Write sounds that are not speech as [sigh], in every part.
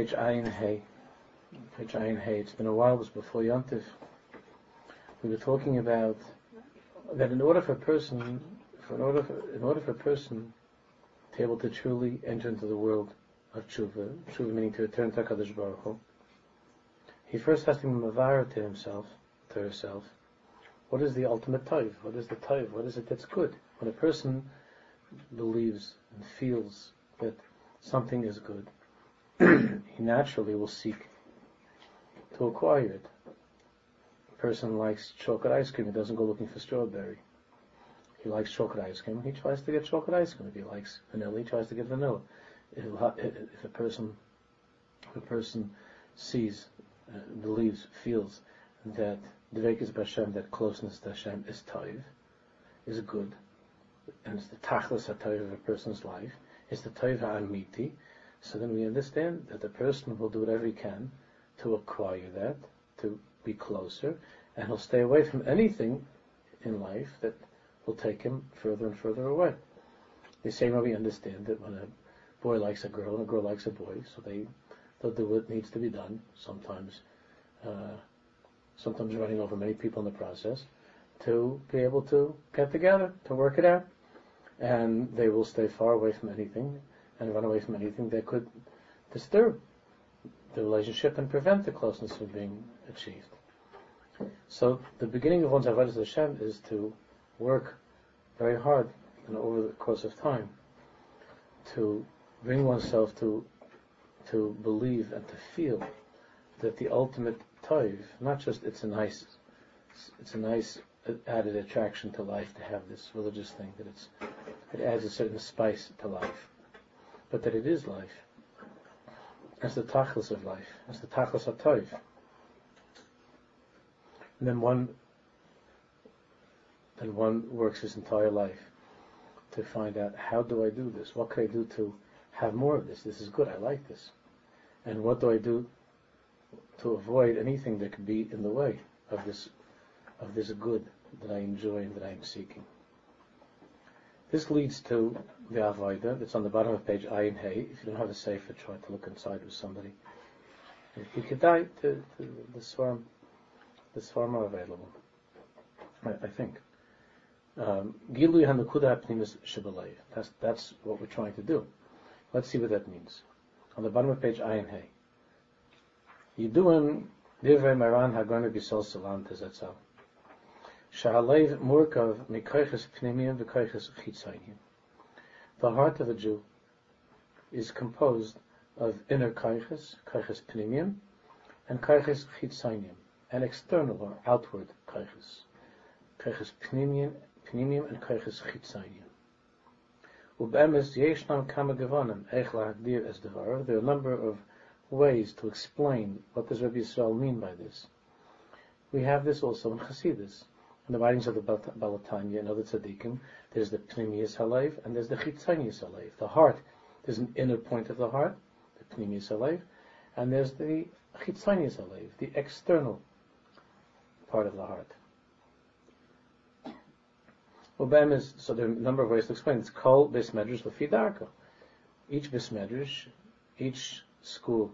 page Ayin Hay. Page Ayin Hay. It's been a while, it was before Yontif. We were talking about that in order for a person, for in order for, in order for a person to be able to truly enter into the world of tshuva, tshuva meaning to return to Hakadosh Baruch Hu, he first has to be mavar to himself, to herself. What is the ultimate taiv? What is the taiv? What is it that's good? When a person believes and feels that something is good, [clears throat] he naturally will seek to acquire it. A person likes chocolate ice cream, he doesn't go looking for strawberry. He likes chocolate ice cream, he tries to get chocolate ice cream. If he likes vanilla, he tries to get vanilla. If, a person, if a person sees, uh, believes, feels that the Dvekas Hashem, that closeness to Hashem is taiv, is good, and it's the tachlis hatayv of a person's life, it's the taiv ha'amiti, so then we understand that the person will do whatever he can to acquire that, to be closer, and he'll stay away from anything in life that will take him further and further away. The same way we understand that when a boy likes a girl and a girl likes a boy, so they they'll do what needs to be done. Sometimes, uh, sometimes running over many people in the process to be able to get together to work it out, and they will stay far away from anything and run away from anything that could disturb the relationship and prevent the closeness from being achieved. So the beginning of one's avodas Hashem is to work very hard and over the course of time to bring oneself to to believe and to feel that the ultimate toiv, not just it's a nice it's a nice added attraction to life to have this religious thing that it's it adds a certain spice to life, but that it is life. It's the tachlis of life. It's the tachlis of toiv. And then one, then one works his entire life to find out how do I do this? What can I do to have more of this? This is good. I like this. And what do I do to avoid anything that could be in the way of this of this good that I enjoy and that I am seeking? This leads to the Avodah that's on the bottom of page Ayin Hay. If you don't have a sefer, try to look inside with somebody. If you could die, to, to the swarm the Swarm are available. I, I think. Um, Gilui Hanukuda Pnimis Shibalev. That's that's what we're trying to do. Let's see what that means. On the bottom of page Ayin Hay. Yiduim Divrei Maran Hagonu Bisol Salam Tezetzal. Pnimiyim Chitzayim. The heart of a Jew is composed of inner kaiches, kaiches pnimiyim, and kaiches chitzayim an external or outward kaiches. Kaiches pnimium, pnimium and kaiches chitzayim. Ubemes yeshnam eich lahagdir es devar. There are a number of ways to explain what does Rabbi Yisrael mean by this. We have this also in Chassidus. In the writings of the Baal HaTanya and other tzaddikim, there's the pnimius halev and there's the chitzanius halev. The heart, there's an inner point of the heart, the pnimius halev, and there's the chitzanius halev, the external part of the heart. Ubem is, so there are a number of ways to explain. It's kol bis medrash lefidarka. Each bis medrash, each school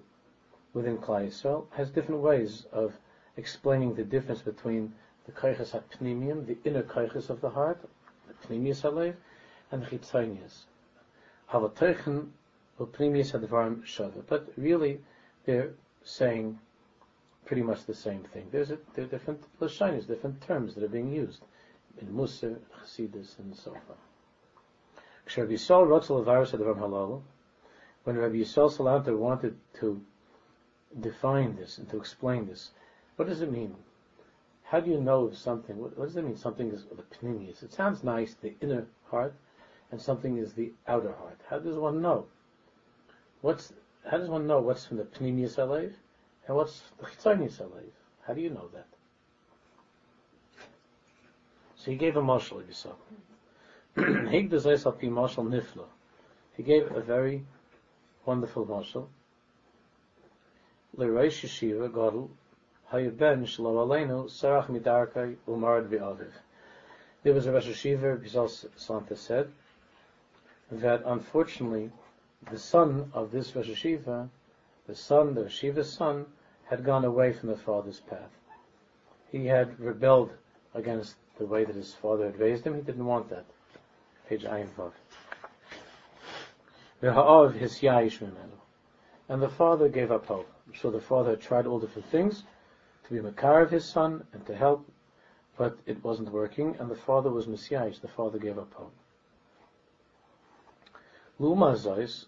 within Klal Yisrael has different ways of explaining the difference between the kaiches hapnimium, the inner kaiches of the heart, the pnimius halev, and the chitzonius. Havateichen upnimius hadvarim shava. But really, they're saying pretty much the same thing. There's a, there are different lashonis, different terms that are being used in Mussar, Chassidus, and so forth. When Rabbi Yisrael Salanter wanted to define this and to explain this, what does it mean? How do you know something? What, what does it mean? Something is the pnimius. It sounds nice, the inner heart, and something is the outer heart. How does one know? What's how does one know what's from the pnimius alev and what's the Chitzonius Alev? How do you know that? So he gave a marshal. [clears throat] Hig desires pi marshal nifla. He gave a very wonderful marshal. L'reish yeshiva gadol hayu ben shlo aleinu sarach midarkai umarad v'aviv. There was a Rosh Yeshiva, Bizal Santa said, that unfortunately the son of this Rosh Yeshiva The son, the Shiva's son, had gone away from the father's path. He had rebelled against the way that his father had raised him. He didn't want that. Page Ayin Vav. And the father gave up hope. So the father tried all different things to be Makar of his son and to help, but it wasn't working, and the father was Messiah. The father gave up hope. Luma Zois,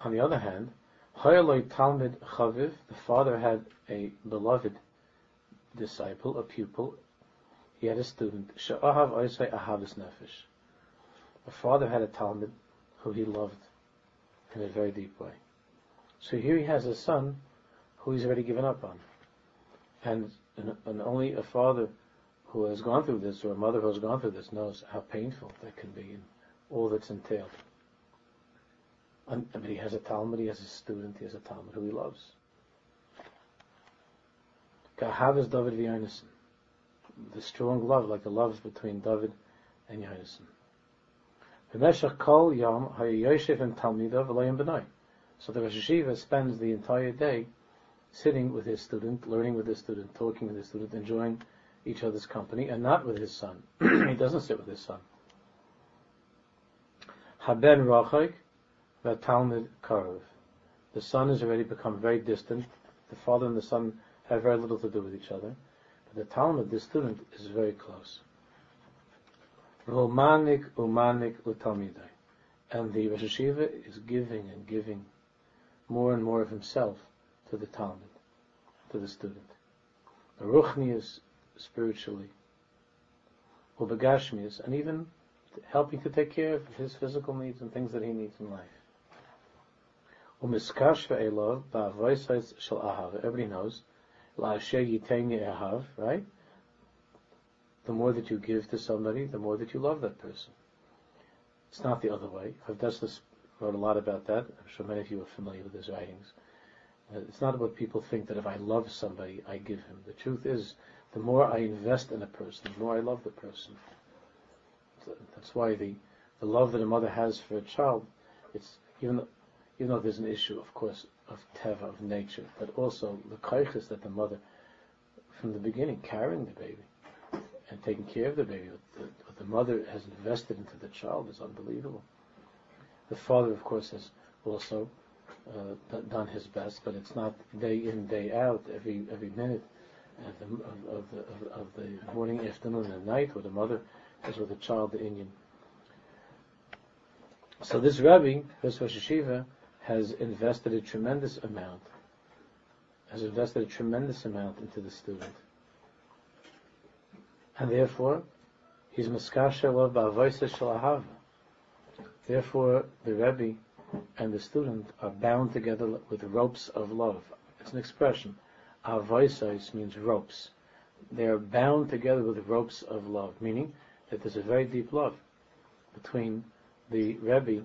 on the other hand, Hayaloi Talmid Chaviv, the father had a beloved disciple, a pupil. He had a student. She'ahav Oisai Ahavis Nefesh. The father had a Talmud who he loved in a very deep way. So here he has a son who he's already given up on. And, and only a father who has gone through this, or a mother who has gone through this, knows how painful that can be and all that's entailed. And, but he has a Talmud, he has a student, he has a Talmud who he loves. Kahavas David v'Yonason. The strong love, like the love between David and Yonason. And. So the Rosh Hashiva spends the entire day sitting with his student, learning with his student, talking with his student, enjoying each other's company, and not with his son. [clears throat] he doesn't sit with his son. Haben Rachik, Talmud Karov. The son has already become very distant. The father and the son have very little to do with each other. But the Talmud, the student, is very close. Romanik umanik utalmidai. And the Rosh Hashiva is giving and giving more and more of himself to the Talmud, to the student. The Ruchnius spiritually, Ubagashmius, and even helping to take care of his physical needs and things that he needs in life. Everybody knows. Right? The more that you give to somebody, the more that you love that person. It's not the other way. Rav Dessler wrote a lot about that. I'm sure many of you are familiar with his writings. It's not about people think that if I love somebody, I give him. The truth is, the more I invest in a person, the more I love the person. That's why the, the love that a mother has for a child, it's even though, even though there's an issue, of course, of teva, of nature, but also the kaiches that the mother, from the beginning, carrying the baby and taking care of the baby, what the, what the mother has invested into the child is unbelievable. The father, of course, has also Uh, done his best, but it's not day in, day out, every every minute of the, of, of the, of, the morning, afternoon, and night, where the mother is with the child, the Indian. So this Rabbi, this Rosh Hashiva, has invested a tremendous amount, has invested a tremendous amount into the student. And therefore, he's Shalahava. Therefore, the Rebbe and the student are bound together with ropes of love. It's an expression. Avoisais means ropes. They are bound together with ropes of love, meaning that there's a very deep love between the Rebbe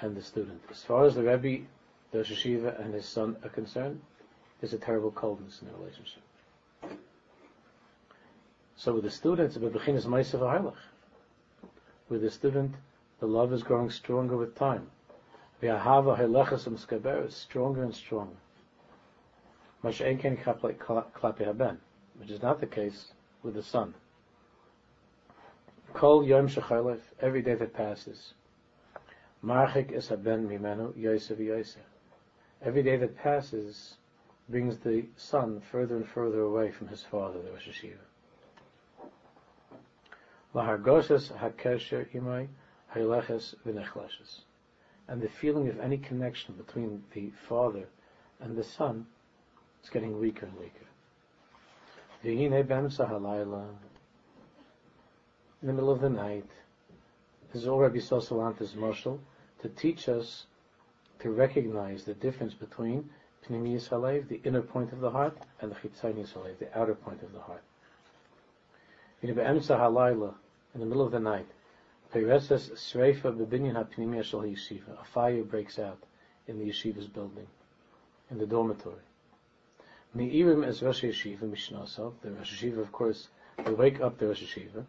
and the student. As far as the Rebbe, the Shashiva, and his son are concerned, there's a terrible coldness in the relationship. So with the student, it's With the student, the love is growing stronger with time. Is stronger and stronger. Which is not the case with the son. Kol yom shechalef, every day that passes. Marchik is haben mimenu yosef yosef. Every day that passes brings the son further and further away from his father, the Rosh Hashiva. Lahargoshes hakesher imay hayleches v'nechleshes. And the feeling of any connection between the father and the son is getting weaker and weaker. In the middle of the night, is all Rabbi Sosalanta's marshal to teach us to recognize the difference between Pnimiyas Halev, the inner point of the heart, and the Chitzanias Halev, the outer point of the heart. In the middle of the night, a fire breaks out in the yeshiva's building, in the dormitory. Me'irim as Rosh Yeshiva Mishnasov, the Rosh Yeshiva, of course, they wake up the Rosh Yeshiva.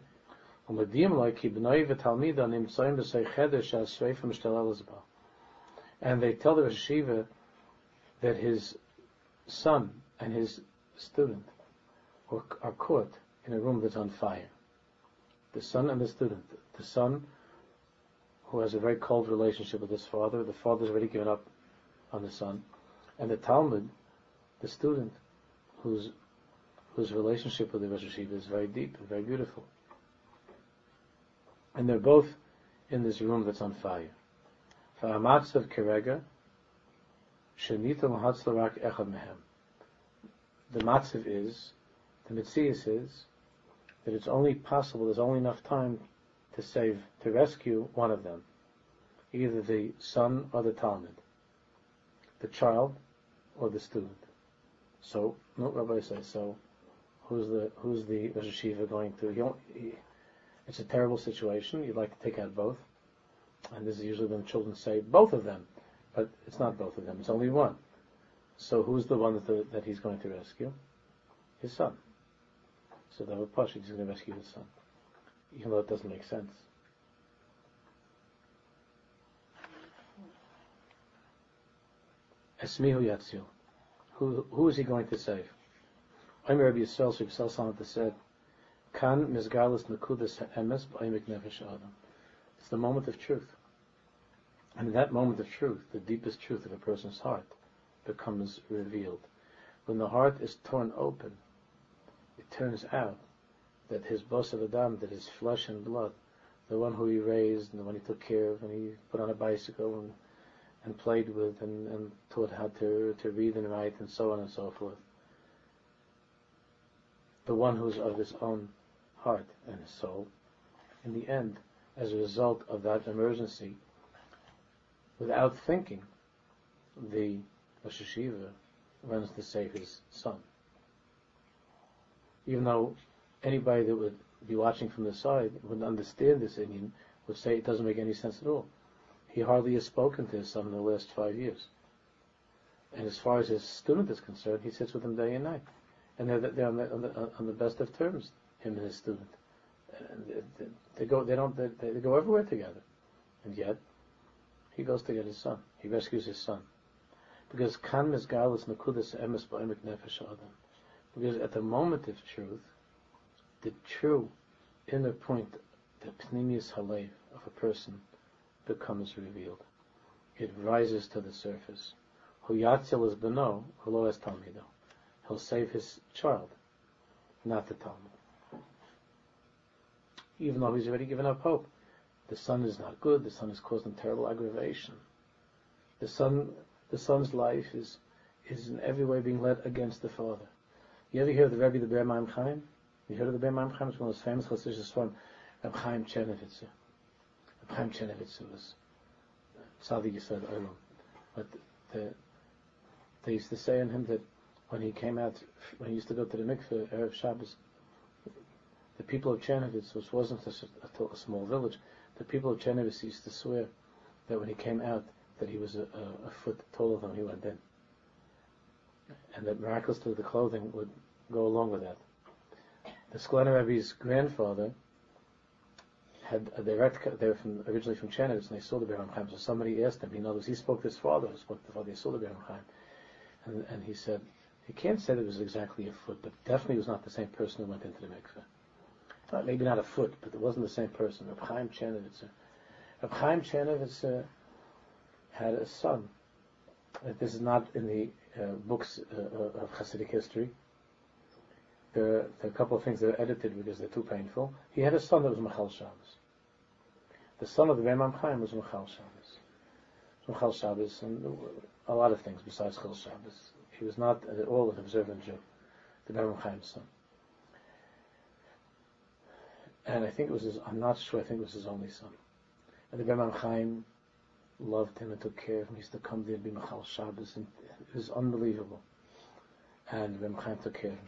And they tell the Rosh Yeshiva that his son and his student are caught in a room that's on fire. The son and the student, the son, who has a very cold relationship with his father, the father's already given up on the son, and the Talmud, the student, whose whose relationship with the Rosh Hashiva is very deep and very beautiful. And they're both in this room that's on fire. Fa'amatzav kerega, shenita rak echad mehem. The matzav is, the mitzias is, that it's only possible, there's only enough time to save, to rescue one of them. Either the son or the Talmud. The child or the student. So, no, Rabbi says, so who's the who's the Rosh Hashiva going to? You he, it's a terrible situation. You'd like to take out both, and this is usually when children say both of them, but it's not both of them. It's only one. So who's the one that, the, that he's going to rescue? His son. So the Pash, he's going to rescue his son, even though it doesn't make sense. Esmihu Yatzil. Who, who is he going to save? Omer Rabbi Yisrael, Rabbi Yisrael Salant said, Kan mizgalas nekudas ha'emes b'oimik nefesh adam. It's the moment of truth. And in that moment of truth, the deepest truth of a person's heart becomes revealed. When the heart is torn open, it turns out that his boss of Adam, that his flesh and blood, the one who he raised and the one he took care of and he put on a bicycle and, and played with and, and taught how to, to read and write and so on and so forth, the one who's of his own heart and his soul, in the end, as a result of that emergency, without thinking, the Rosh runs to save his son. Even though anybody that would be watching from the side wouldn't understand this Indian, would say it doesn't make any sense at all. He hardly has spoken to his son in the last five years. And as far as his student is concerned, he sits with him day and night and they're, they're on, the, on, the, on the best of terms, him and his student. And they, they go, they don't, they, they go everywhere together, and yet he goes to get his son. He rescues his son, because kan misgalas nakudas emes ba'emek nefesh adam. Because at the moment of truth, the true inner point, the pnimius halev of a person, becomes revealed. It rises to the surface. Hu yatzil is beno, lo es talmido he'll save his child, not the Talmud. Even though he's already given up hope. The son is not good, the son is causing terrible aggravation. The son the son's life is is in every way being led against the father. You ever hear of the Rebbe, the Be'er Mayim Chaim? You heard of the Be'er Mayim Chaim? It's one of those famous Chassidish from Reb Chaim Chernovitzer. Reb Chaim Chernovitzer was Tzaddik Yisrael Olam. But the, they used to say on him that when he came out, when he used to go to the mikveh, Erev Shabbos, the people of Chernovitz, which wasn't a, a, small village, the people of Chernovitz used to swear that when he came out, that he was a, a, a foot taller than he went in. And that miraculously the clothing would go along with that. The Skulener Rebbe's grandfather had a direct, they were from, originally from Chernovitz, and they saw the Be'er Mayim Chaim, so somebody asked him, he knows, he spoke to his father, he spoke to the father, they saw the Be'er Mayim Chaim. And, and he said, he can't say that it was exactly a foot, but definitely it was not the same person who went into the mikveh. Uh, maybe not a foot, but it wasn't the same person. Reb Chaim Chernovitzer. Reb Chaim Chernovitzer had a son. Uh, this is not in the uh, books uh, uh, of Hasidic history. Are, a couple of things that are edited because they're too painful. He had a son that was Michal Shabbos. The son of the Rebbe Chaim was Michal Shabbos. Michal Shabbos and a lot of things besides Chil Shabbos. He was not at all an observant Jew, the Baruch Chaim's son. And I think it was his, I'm not sure, I think it was his only son. And the Baruch Chaim loved him and took care of him. He used to come there and be Machal Shabbos, and it was unbelievable. And the Baruch Chaim took care of him.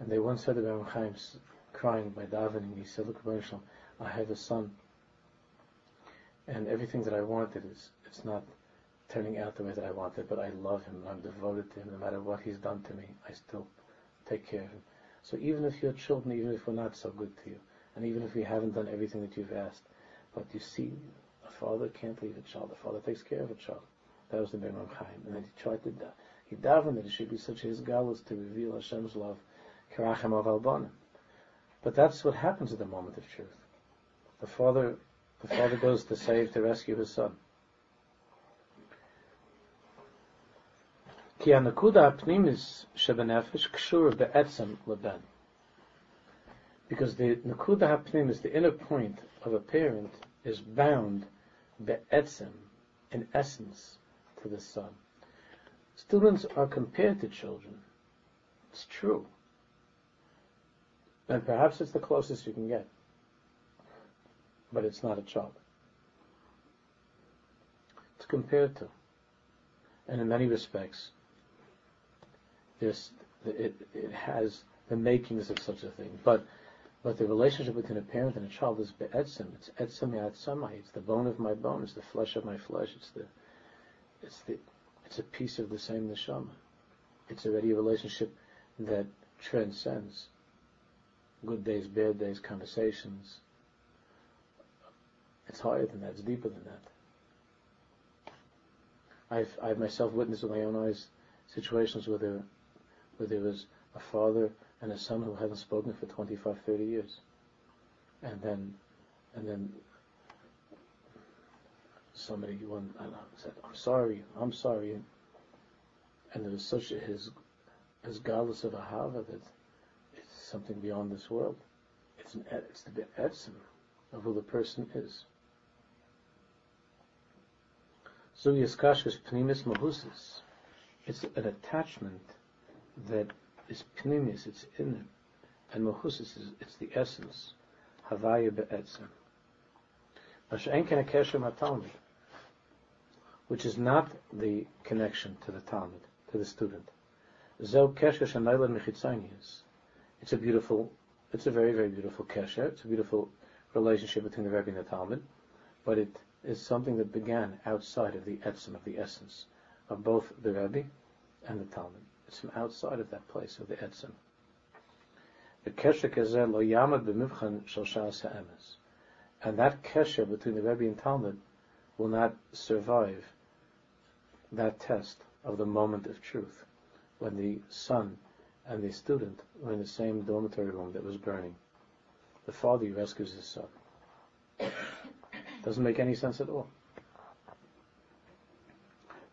And they once said the Baruch Chaim's crying by davening, he said, look, Baruch I have a son, and everything that I wanted is, it's not turning out the way that I wanted, but I love him. I'm devoted to him. No matter what he's done to me, I still take care of him. So even if you're children, even if we're not so good to you, and even if we haven't done everything that you've asked, but you see, a father can't leave a child. A father takes care of a child. That was the Ben Chaim. And then he tried to, he davened that it should be such his galus to reveal Hashem's love. But that's what happens at the moment of truth. The father, the father goes to save, to rescue his son. Ki anakuda apnimis shebenefesh kshur be'etzem leben. Because the nakuda hapnimis, the inner point of a parent, is bound be'etzem, in essence, to the son. Students are compared to children. It's true. And perhaps it's the closest you can get. But it's not a child. It's compared to. And in many respects, this, it, it has the makings of such a thing. But but the relationship between a parent and a child is be'etzim. It's etzim ya'atzamai. It's the bone of my bone. It's the flesh of my flesh. It's the, it's the, it's a piece of the same neshama. It's already a relationship that transcends good days, bad days, conversations. It's higher than that. It's deeper than that. I've, I've myself witnessed with my own eyes situations where there, where there was a father and a son who hadn't spoken for 25, 30 years. And then, and then somebody one know, said, "I'm sorry, I'm sorry," and there was such his his godless of a hava that something beyond this world. It's an it's the etzim of who the person is. Zuyas kashkas pnimis mahusis. It's an attachment that is pnimis, it's inner, and mahusis is it's the essence. Havaya be'etzim. Which is not the connection to the Talmud, to the student. It's a beautiful, it's a very, very beautiful kesher. It's a beautiful relationship between the Rebbe and the Talmud, but it is something that began outside of the etzim, of the essence of both the Rebbe and the Talmud. It's from outside of that place of the etzim. The kesher kezer lo yamad b'mivchan. And that kesher between the Rebbe and Talmud will not survive that test of the moment of truth when the son and the student were in the same dormitory room that was burning. The father rescues his son. Doesn't make any sense at all.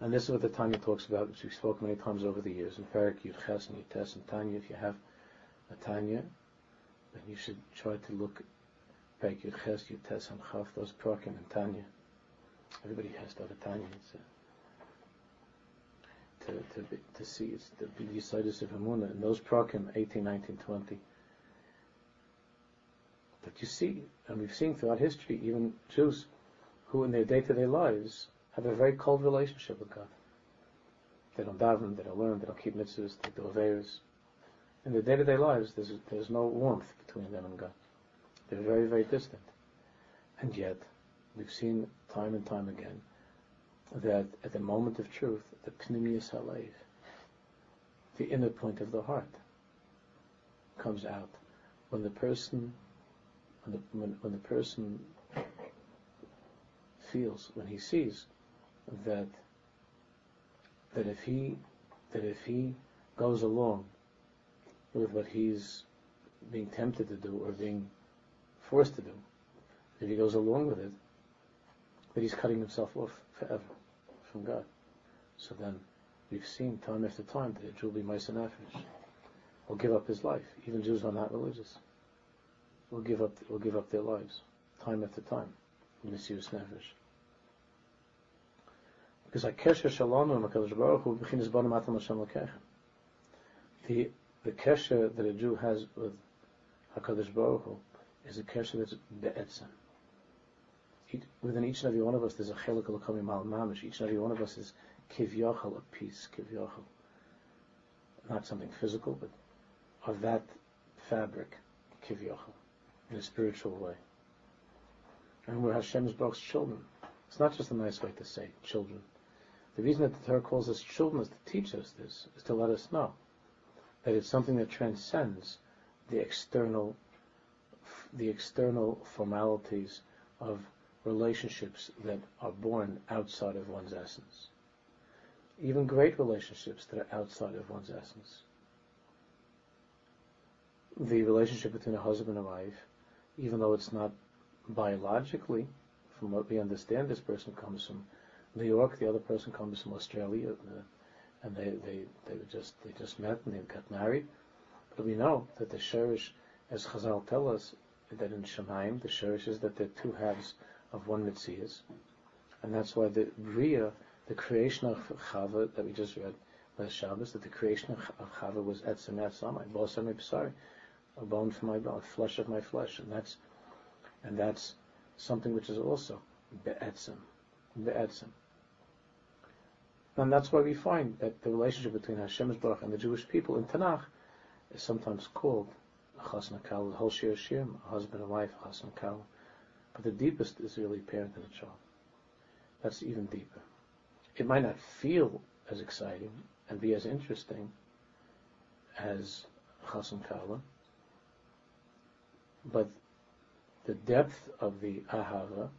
And this is what the Tanya talks about, which we've spoken many times over the years. In Parak Yud Ches and Yud and Tanya, if you have a Tanya, then you should try to look at Parak Yud Ches, Yud Tes, and Chav, those Parakim and Tanya. Everybody has to have a Tanya. It's a, to, to, to see it's the Yisaidus of Amunah, and those Parakim, 18, 19, 20. But you see, and we've seen throughout history, even Jews who in their day-to-day lives have a very cold relationship with God. They don't daven, they don't learn, they don't keep mitzvahs, they do avers. In their day-to-day lives, there's, there's no warmth between them and God. They're very, very distant. And yet, we've seen time and time again that at the moment of truth, the pnimius halev, the inner point of the heart, comes out. When the person, when the, when, when the person feels, when he sees that that if he that if he goes along with what he's being tempted to do or being forced to do, if he goes along with it, that he's cutting himself off forever from God. So then we've seen time after time that a Jew will be Nefesh will give up his life. Even Jews who are not religious. Will give up will give up their lives time after time. Misuse Nefesh. Because Akesha Shalom Baruch Hu Hashem. The the kesher that a Jew has with Hakadosh Baruch Hu is a kesher that's be'etzem. Within each and every one of us, there's a chelik alakomi mal mamish. Each and every one of us is kivyachal, a piece, kivyachal. Not something physical, but of that fabric, kivyachal, in a spiritual way. And we're Hashem's Baruch's children. It's not just a nice way to say children. The reason that the Torah calls us children is to teach us this, is to let us know that it's something that transcends the external, the external formalities of relationships that are born outside of one's essence. even great relationships that are outside of one's essence. The relationship between a husband and wife, even though it's not biologically, from what we understand, this person comes from New York, the other person comes from Australia, uh, and they, they, they just they just met and they got married. But we know that the sherish, as Chazal tell us, that in Shemaim, the sherish is that they're two halves of one mitzvah, and that's why the Bria, the creation of Chava that we just read last Shabbos, that the creation of Chava was etzem etzamai, bosam sorry, a bone for my bone, flesh of my flesh, and that's and that's something which is also be'etzem, be'etzem. And that's why we find that the relationship between Hashem's Baruch and the Jewish people in Tanakh is sometimes called Chasna Kal, Hol a husband and wife, a Chasna Kal. But the deepest is really parent and child. That's even deeper. It might not feel as exciting and be as interesting as Chasna Kala, but the depth of the ahava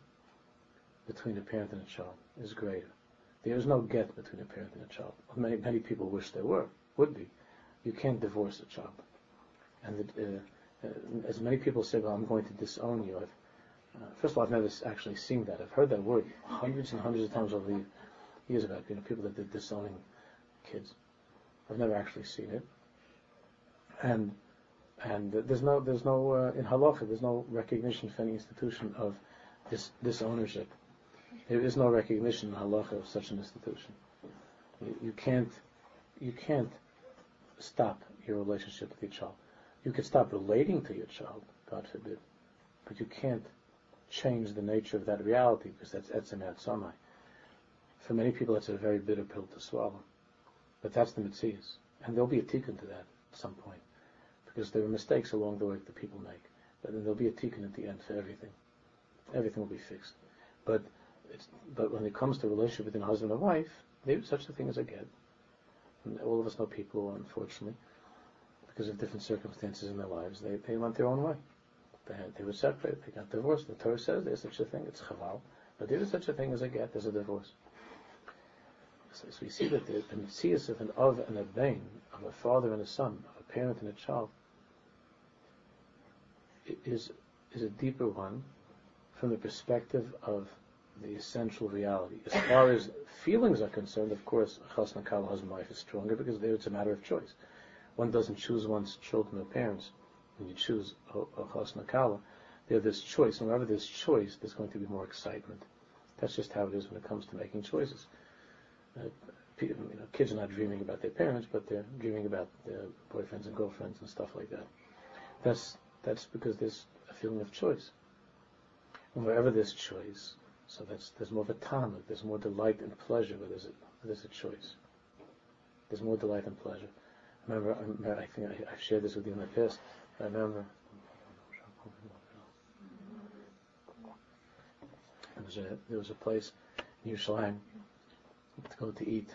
between a parent and a child is greater. There is no get between a parent and a child. Many, many people wish there were, would be. You can't divorce a child. And uh, uh, as many people say, well, I'm going to disown you. I've, first of all, I've never actually seen that. I've heard that word hundreds and hundreds of times over the years about you know people that did disowning kids. I've never actually seen it. And and there's no there's no uh, in halacha there's no recognition for any institution of this this ownership. There is no recognition in halacha of such an institution. You, you can't you can't stop your relationship with your child. You can stop relating to your child, God forbid, but you can't change the nature of that reality because that's etzem samai. For many people, it's a very bitter pill to swallow, but that's the mitzvahs, and there'll be a tikkun to that at some point because there are mistakes along the way that people make. But then there'll be a tikkun at the end for everything. Everything will be fixed. But but when it comes to relationship between husband and wife, there is such a thing as a get. And all of us know people, unfortunately, because of different circumstances in their lives, they, they went their own way. They, were separated, they got divorced. The Torah says there's such a thing, it's chaval. But there is such a thing as a get, there's a divorce. So, so we see that the, the mitzvahs of an of and a bain, of a father and a son, of a parent and a child, is is a deeper one from the perspective of the essential reality. As far as feelings are concerned, of course, chasna kala husband wife is stronger because there it's a matter of choice. One doesn't choose one's children or parents. When you choose a chasna kala, there's this choice, and wherever there's choice, there's going to be more excitement. That's just how it is when it comes to making choices. Uh, you know, kids are not dreaming about their parents, but they're dreaming about their boyfriends and girlfriends and stuff like that. That's that's because there's a feeling of choice. And wherever there's choice, so that's there's more of a tamuk, there's more delight and pleasure where there's a, where there's a choice. There's more delight and pleasure. Remember, I, remember, I think I, have shared this with you in the past. I remember there was a there was a place in Yerushalayim to go to eat.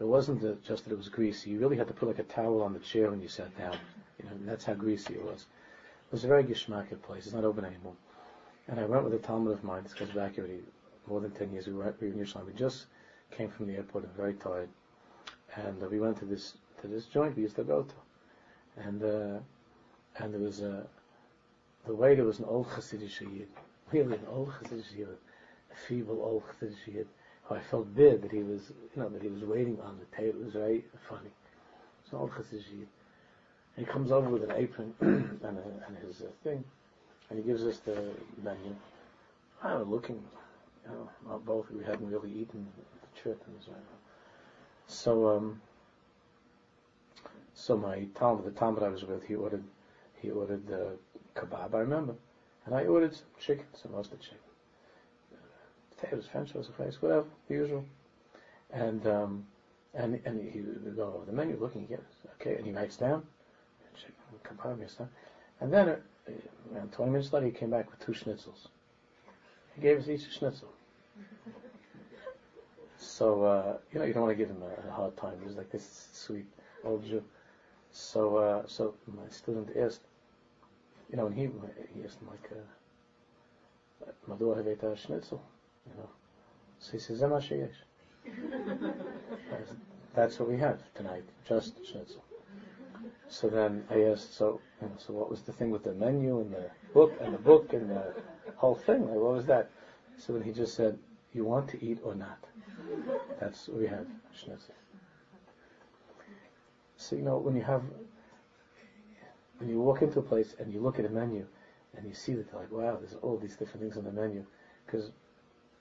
It wasn't just that it was greasy. You really had to put like a towel on the chair when you sat down. You know, that's how greasy it was. It was a very geschmacked place. It's not open anymore. And I went with a Talmud of mine. This goes back already more than 10 years. We were, we were in Yerushalayim. We just came from the airport and very tired. And uh, we went to this to this joint we used to go to. And uh, and there was a, the waiter was an old Hasidic Yid. Really an old Hasidic Yid. A feeble old Hasidic Yid. I felt bad that he was, you know, that he was waiting on the table. It was very funny. It's an old Hasidic Yid. He comes over with an apron [clears throat] and, a, and his uh, thing, and he gives us the menu. I was looking, you know, both we hadn't really eaten the trip, and so, so um, so my Talmud, the Talmud I was with, he ordered, he ordered the kebab, I remember, and I ordered some chicken, some roasted chicken, potatoes, French toast, rice, whatever, the usual, and um, and and he go over the menu, looking again, okay, and he writes down kebab and then, uh, around 20 minutes later, he came back with two schnitzels. He gave us each a schnitzel. So, uh, you know, you don't want to give him a, a, hard time. He's like this sweet old Jew. So, uh, so my student asked, you know, and he, he asked him like, uh, Haveta Schnitzel, you know. So he says, Zema [laughs] That's what we have tonight, just schnitzel. So then I asked, so you know, so what was the thing with the menu and the book and the book and the whole thing? Like, what was that? So then he just said, you want to eat or not? That's what we have, schnitzel. So you know, when you have, when you walk into a place and you look at a menu and you see that they're like, wow, there's all these different things on the menu, because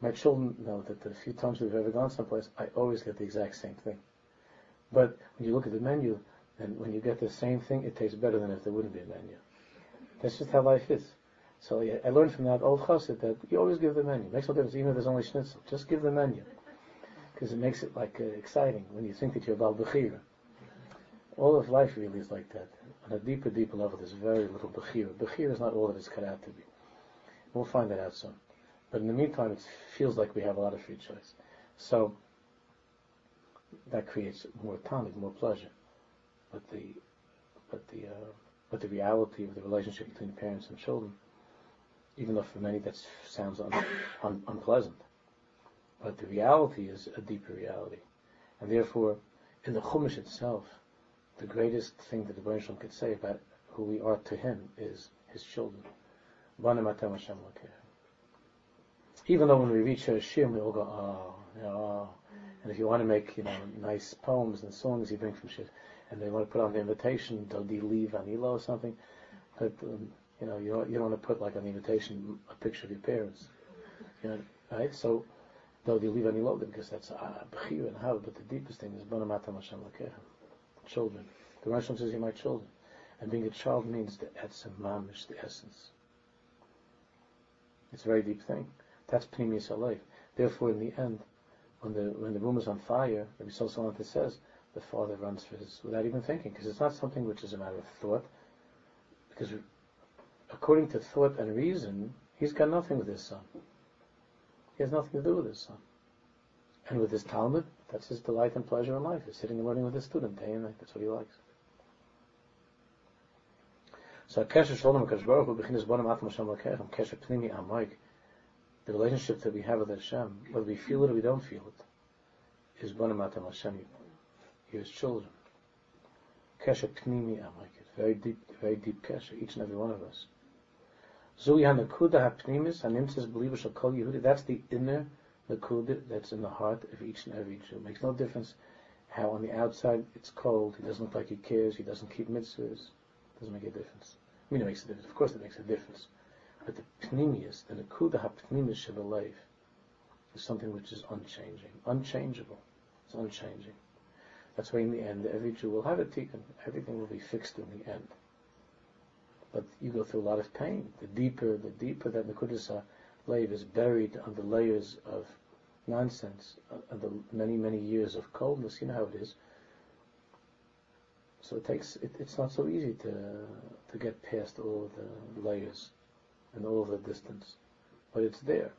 my children know that the few times we've ever gone someplace, I always get the exact same thing. But when you look at the menu, and when you get the same thing, it tastes better than if there wouldn't be a menu. That's just how life is. So yeah, I learned from that old chassid that you always give the menu. It makes no difference, even if there's only schnitzel. Just give the menu. Because it makes it like uh, exciting when you think that you're Bal Bechira. All of life really is like that. On a deeper, deeper level, there's very little Bechira. Bechira is not all that it's cut out to be. We'll find that out soon. But in the meantime, it feels like we have a lot of free choice. So, that creates more time, more pleasure but the but the uh, but the reality of the relationship between parents and children, even though for many that sounds un, un, unpleasant, but the reality is a deeper reality, and therefore, in the Chumash itself, the greatest thing that the Baruch could say about who we are to Him is His children. Even though when we reach Shir, we all go, oh, you know, oh. and if you want to make, you know, nice poems and songs, you bring from Shir and they want to put on the invitation, Dodi Li Va'ani Lo or something. But, um, you know, you don't, you don't want to put like on the invitation a picture of your parents. You know, right? So, Dodi Li Va'ani Lo, because that's uh, Bechir and how, but the deepest thing is Bonamatam Hashem Children. The Rosh says, you're my children. And being a child means the etzem mamish, the essence. It's a very deep thing. That's Pneumius Alev. Therefore, in the end, when the when the room is on fire, Rabbi Sol says, the father runs for his, without even thinking, because it's not something which is a matter of thought. Because according to thought and reason, he's got nothing with his son. He has nothing to do with his son. And with his Talmud, that's his delight and pleasure in life, is sitting and learning with his student day and night. That's what he likes. So Kesher Shalom HaKadosh Baruch Hu B'chinas Bonam Atam Hashem Kesher Pnimi Amoik the relationship that we have with Hashem, whether we feel it or we don't feel it, is Bonam Atam Hashem his children. Kesha Pnimi Amakit. Very deep, very deep Kesha, each and every one of us. Zui HaNakuda HaPnimis, HaNimtzes Believer Shal Kol Yehudi. That's the inner Nakuda that's in the heart of each and every Jew. It makes no difference how on the outside it's cold, he doesn't look like he cares, he doesn't keep mitzvahs. It Doesn't make a difference. I mean, it makes a difference. Of course, it makes a difference. But the pnimius, the nakuda hapnimis life. is something which is unchanging, unchangeable. It's unchanging. That's why in the end, every Jew will have a tikkun. Everything will be fixed in the end. But you go through a lot of pain. The deeper, the deeper that the Kudus Is buried under layers of nonsense, under many, many years of coldness, you know how it is. So it takes, it, it's not so easy to, to get past all the layers and all the distance. But it's there.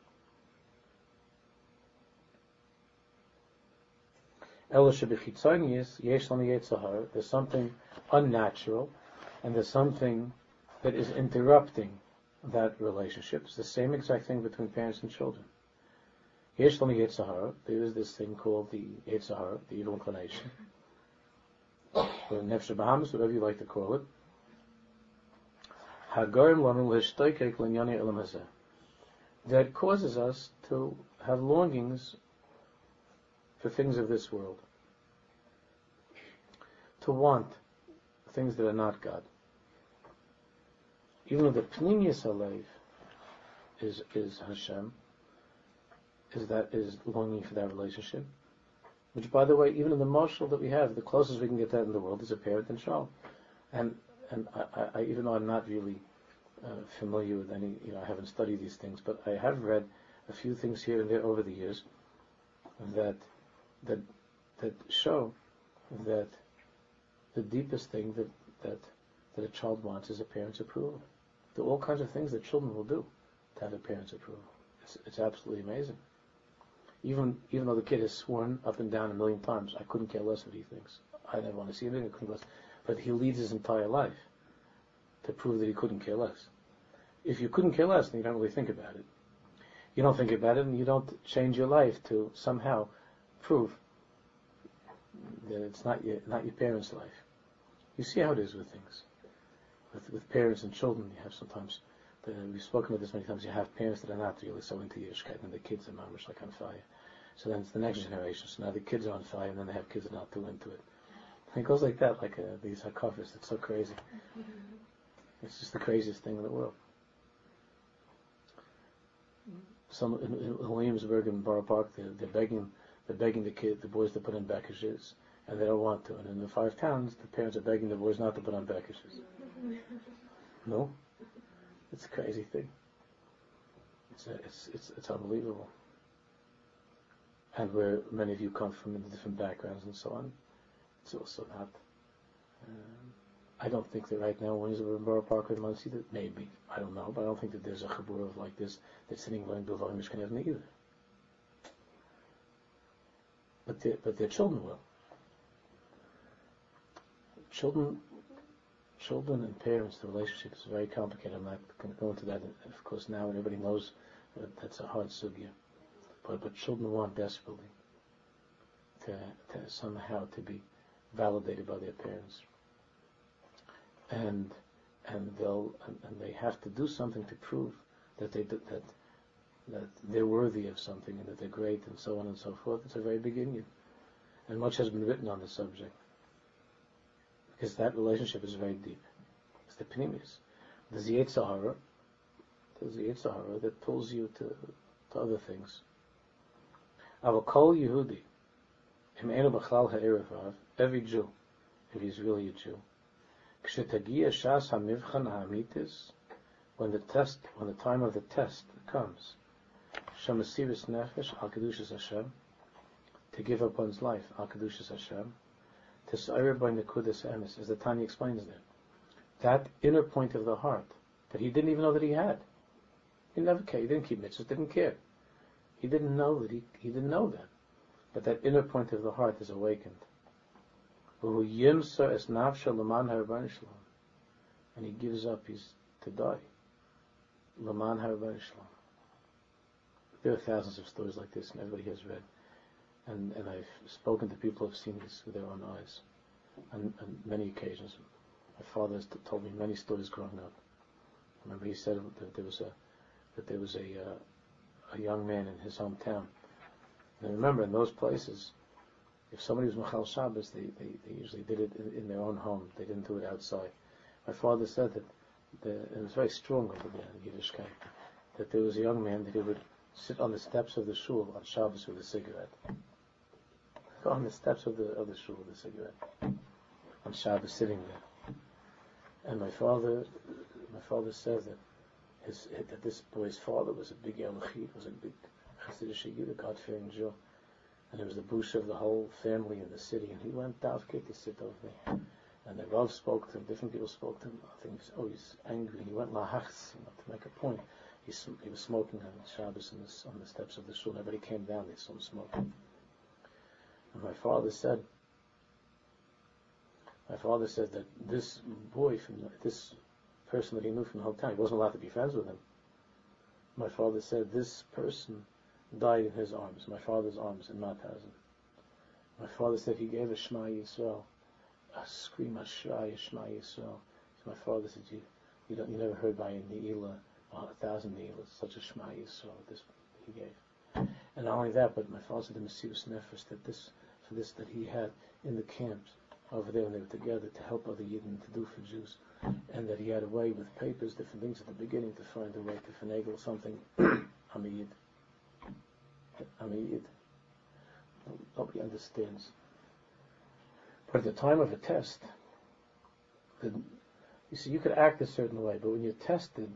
There's something unnatural, and there's something that is interrupting that relationship. It's the same exact thing between parents and children. There is this thing called the Yetzer Hara, the evil inclination, or Nefesh Bahamas, whatever you like to call it. That causes us to have longings for things of this world to want things that are not God. Even though the Pnimius Alev is, is Hashem, is that is longing for that relationship. Which, by the way, even in the marshal that we have, the closest we can get that in the world is a parent and child. And and I, I, even though I'm not really uh, familiar with any, you know, I haven't studied these things, but I have read a few things here and there over the years that that that show that the deepest thing that, that, that a child wants is a parent's approval. There are all kinds of things that children will do to have their parent's approval. It's, it's absolutely amazing. Even even though the kid has sworn up and down a million times, I couldn't care less what he thinks. I never want to see him. I couldn't less. But he leads his entire life to prove that he couldn't care less. If you couldn't care less, then you don't really think about it. You don't think about it, and you don't change your life to somehow prove that it's not your not your parents' life. You see how it is with things, with with parents and children. You have sometimes. The, we've spoken about this many times. You have parents that are not really so into Yiddishkeit, and the kids are mamish like on fire. So then it's the next generation. So now the kids are on fire, and then they have kids that are not too into it. And it goes like that, like uh, these hakafas. It's so crazy. It's just the craziest thing in the world. Some in, in Williamsburg and Borough Park, they're, they're begging, they're begging the kid, the boys to put in bekishes, and they don't want to. And in the five towns, the parents are begging the boys not to put on bekishes. [laughs] No, it's a crazy thing. It's, a, it's it's it's unbelievable. And where many of you come from in different backgrounds and so on, it's also not. Um, I don't think that right now, when he's in Borough Park with Monsey, that maybe, I don't know, but I don't think that there's a chabur like this that's sitting learning Bilvavi Mishkan either. But, their, but their children will. Children, children and parents, the relationship is very complicated. I'm not going to go into that, of course, now everybody knows that that's a hard sugya. But, but children want desperately to, to somehow to be validated by their parents and and they'll and, and, they have to do something to prove that they that that they're worthy of something and that they're great and so on and so forth. It's a very big Indian, and much has been written on the subject because that relationship is very deep. It's the. There's the Yetzer Hara. There's the Yetzer Hara that pulls you to to other things. Avakol Yehudi, every Jew, if he's really a Jew, when the test, when the time of the test comes, Nefesh Al Hashem, to give up one's life Al Hashem, to Sa'ir by Nekudas Emes, as the Tanya explains there. That inner point of the heart that he didn't even know that he had. He never cared. He didn't keep mitzvahs. Didn't care. He didn't know that he he didn't know that. But that inner point of the heart is awakened. And he gives up his to die. Laman There are thousands of stories like this, and everybody has read. And, and I've spoken to people who have seen this with their own eyes on, on many occasions. My father has told me many stories growing up. I remember he said that there was a that there was a uh, a young man in his hometown. And remember, in those places, if somebody was Machal Shabbos, they, they, they usually did it in, in, their own home. They didn't do it outside. My father said that the, it was very strong over there in Yiddishkeit, that there was a young man that he would sit on the steps of the shul on Shabbos with a cigarette. On the steps of the of the shul with a cigarette. On Shabbos, sitting there. And my father, my father said that his that this boy's father was a big Yalachid, was a big Hasidic Yiddish, God-fearing Jew and it was the bush of the whole family in the city, and he went Davke to sit over there. And the Rav spoke to him, different people spoke to him. I think, oh, he's angry. He went lahachs, to make a point. He, he was smoking on Shabbos on the, on the steps of the shul. Everybody came down, they saw him smoking. And my father said, my father said that this boy from the, this person that he knew from the whole town, he wasn't allowed to be friends with him. My father said this person died in his arms, my father's arms in Mauthausen. My father said he gave a Shema Yisrael, a scream, a Shema, a Shema Yisrael. So my father said, you, you, don't, you never heard by a Ne'ilah, a thousand Ne'ilas, such a Shema Yisrael this he gave. And not only that, but my father said the Mesiris Nefesh, that this, this that he had in the camps over there when they were together to help other Yidden to do for Jews, and that he had a way with papers, different things at the beginning to find a way to finagle something, [coughs] I'm a Yid. I mean, it, nobody understands. But at the time of a test, the, you see, you could act a certain way, but when you're tested,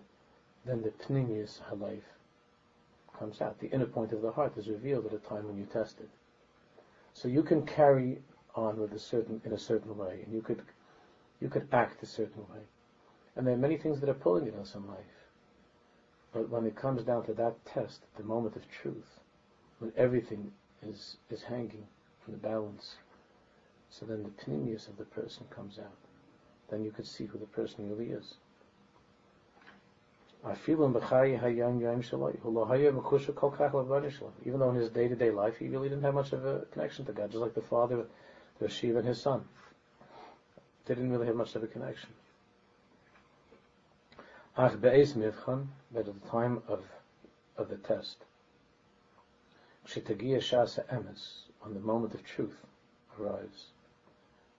then the pnimius halev comes out. The inner point of the heart is revealed at a time when you're tested. So you can carry on with a certain in a certain way, and you could you could act a certain way. And there are many things that are pulling at us in life. But when it comes down to that test, the moment of truth, when everything is is hanging from the balance. So then the pnimius of the person comes out. Then you could see who the person really is. Even though in his day-to-day life he really didn't have much of a connection to God, just like the father, the Shiva and his son. They didn't really have much of a connection. But at the time of, of the test, Shitagia shasa the moment of truth arrives,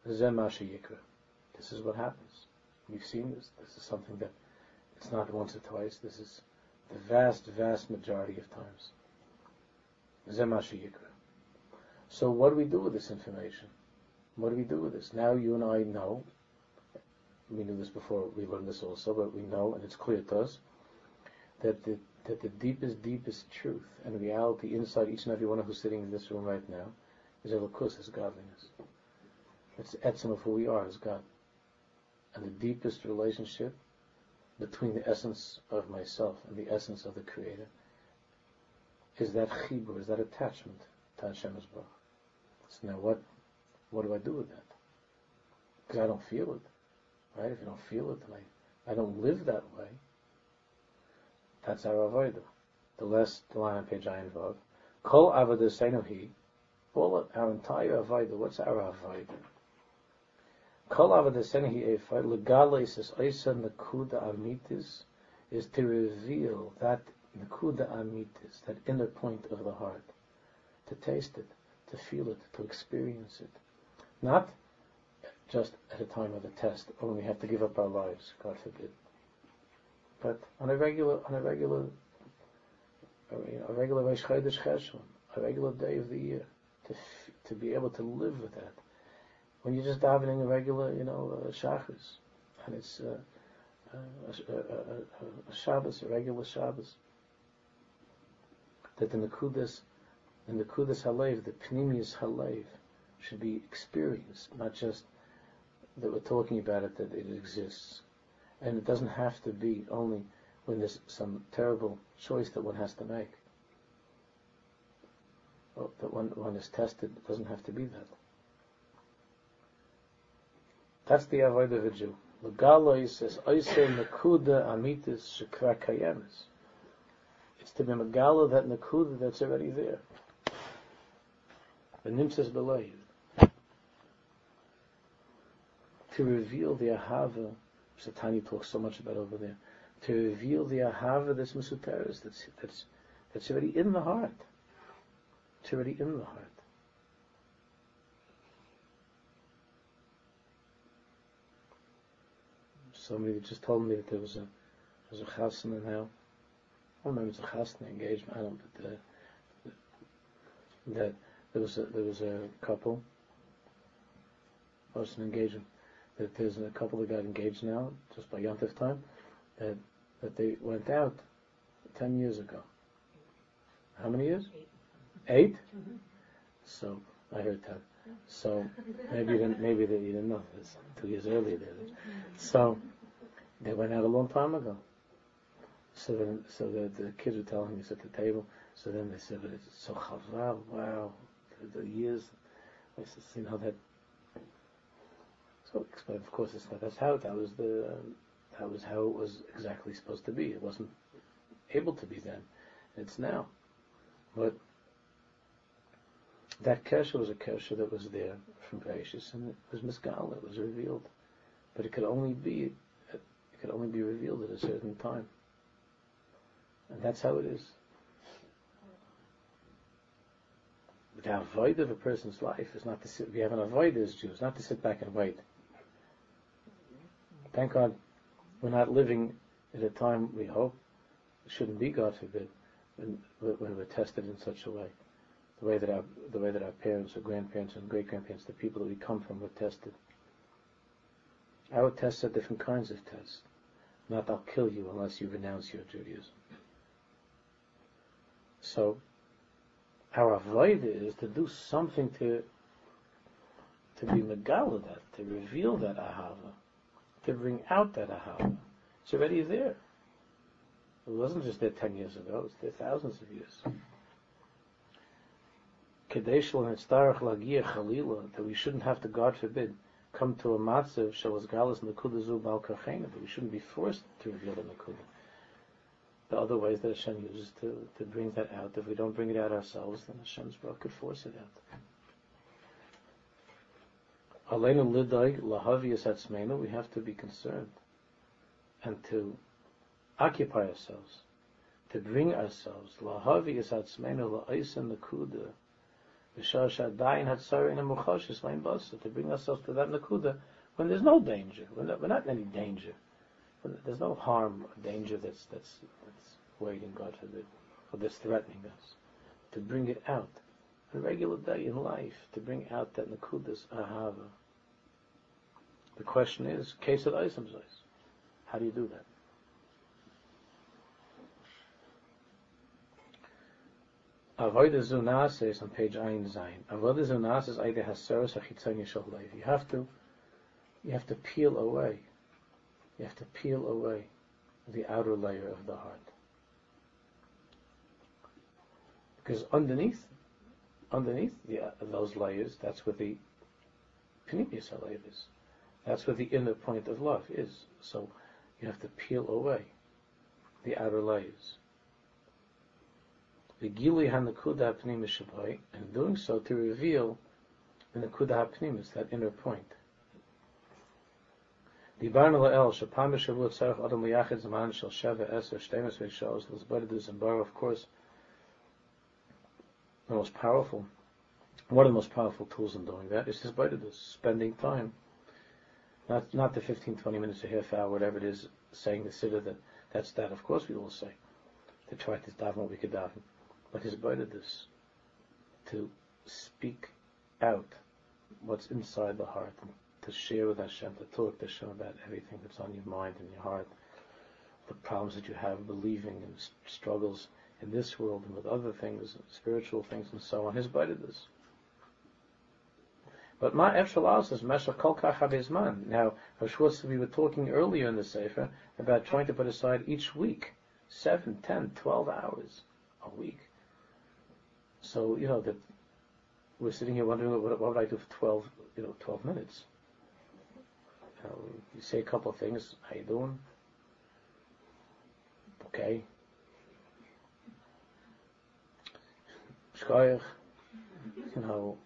yikra. This is what happens. We've seen this. This is something that it's not once or twice. This is the vast, vast majority of times. So what do we do with this information? What do we do with this? Now you and I know, we knew this before we learned this also, but we know, and it's clear to us, that the, that the deepest, deepest truth and reality inside each and every one of who's sitting in this room right now is Elokus, is godliness. It's etzem of who we are as God. And the deepest relationship between the essence of myself and the essence of the Creator is that chibur, is that attachment to Hashem Baruch. So now what, what do I do with that? Because I don't feel it, right? If you don't feel it, then I, I don't live that way. That's our avodah. The last line on page I involve. Kol avodah seinu all our entire avodah, what's our avodah? Kol Avadaseni Ephai, Legales is Oisa Nakuda Amitis, is to reveal that Nakuda Amitis, that inner point of the heart, to taste it, to feel it, to experience it. Not just at a time of the test, when we have to give up our lives, God forbid. But on a regular, on a regular, a regular Rosh Chodesh a regular day of the year, to, to be able to live with that, when you're just davening a regular, you know, uh, and it's uh, uh, a, a, a, a Shabbos, a regular Shabbos, that the Nakudas, the Nakudas Halev, the Pnimius Halev, should be experienced, not just that we're talking about it, that it exists. And it doesn't have to be only when there's some terrible choice that one has to make. Well, that one, one is tested, it doesn't have to be that. That's the avoid of a Jew. Legalo says, Oisei Nakuda Amitis Shekra Kayemis. It's to be Megala that Nakuda that's already there. The Nimsas Belayiv. To reveal the Ahava, Satani talks so much about over there, to reveal the Ahava that's Masuteris, that's, that's, that's already in the heart. It's already in the heart. Somebody just told me that there was a there was a chasna now. I don't remember it's a chasna engagement. I don't. But uh, that there was a, there was a couple. Was an engagement. That there's a couple that got engaged now, just by Yontif time. That that they went out ten years ago. How many years? Eight. 8 mm-hmm. So I heard ten. So maybe you didn't, maybe that you didn't know this two years earlier. So they went out a long time ago. So then, so the, the kids were telling me at the table. So then they said, "But it's so chaval, wow, the, the years." I said, "You know that." So explain. Of course, it's not. That's how that was the. That was how it was exactly supposed to be. It wasn't able to be then. It's now. But that kesher was a kesher that was there from Bereshis, and it was misgal. It was revealed, but it could only be could only be revealed at a certain time. And that's how it is. The avoid of a person's life is not to sit, we have an avoid as Jews, not to sit back and wait. Thank God we're not living at a time we hope, shouldn't be, God forbid, when, when we're tested in such a way. The way that our, the way that our parents or grandparents and great grandparents, the people that we come from, were tested. Our tests are different kinds of tests. Not I'll kill you unless you renounce your Judaism. So, our avoid is to do something to to be megala that, to reveal that ahava, to bring out that ahava. It's already there. It wasn't just there ten years ago, it's there thousands of years. Kadesh l'nitzdarach lagia chalila, that we shouldn't have to, God forbid, come to a matzav shalas galas nekuda zu bal but we shouldn't be forced to reveal the nekuda. the other ways that Hashem uses to, to bring that out. If we don't bring it out ourselves, then Hashem's Baruch could force it out. Aleinu liday lahavius atzmeinu, we have to be concerned and to occupy ourselves, to bring ourselves lahavius atzmeinu la'isen nakuda to bring ourselves to that nakuda when there's no danger, not, we're not in any danger. When there's no harm or danger that's, that's, that's waiting, God forbid, or that's threatening us. To bring it out, on a regular day in life, to bring out that Nakudas Ahava. The question is, case of Isim How do you do that? Avodah Zunas is on page Ein Zayin. Avodah Zunas is either Haseros Achitzon Yishol You have to, you have to peel away you have to peel away the outer layer of the heart. Because underneath, underneath the, those layers, that's where the Pnimius Halev is. That's where the inner point of love is. So you have to peel away the outer layers. The Gili HaNakuda HaPnimis and doing so to reveal the Nakuda HaPnimis, that inner point. דיברנו לאל שפעם בשבוע צריך אדם ליחד זמן של שבע, עשר, 12 shows, Lisbodidas and Bar, of course, the most powerful, one of the most powerful tools in doing that is Lisbodidas, spending time. Not, not the 15, 20 minutes, a half hour, whatever it is, saying the Siddur, that, that's that, of course we will say, to try to daven what we could daven. But Lisbodidas, to speak out what's inside the heart, to share with Hashem, to talk to Hashem about everything that's on your mind and your heart, the problems that you have believing and struggles in this world and with other things, spiritual things and so on. His this. But my Efshalas is Mesha Kol Kach Now, Hashwatz, we were talking earlier in the Sefer about trying to put aside each week, seven, ten, twelve hours a week. So, you know, that we're sitting here wondering what, what would I do for 12, you know, 12 minutes? You, know, you say a couple of things. How you doing? Okay. Shkoyach. You know,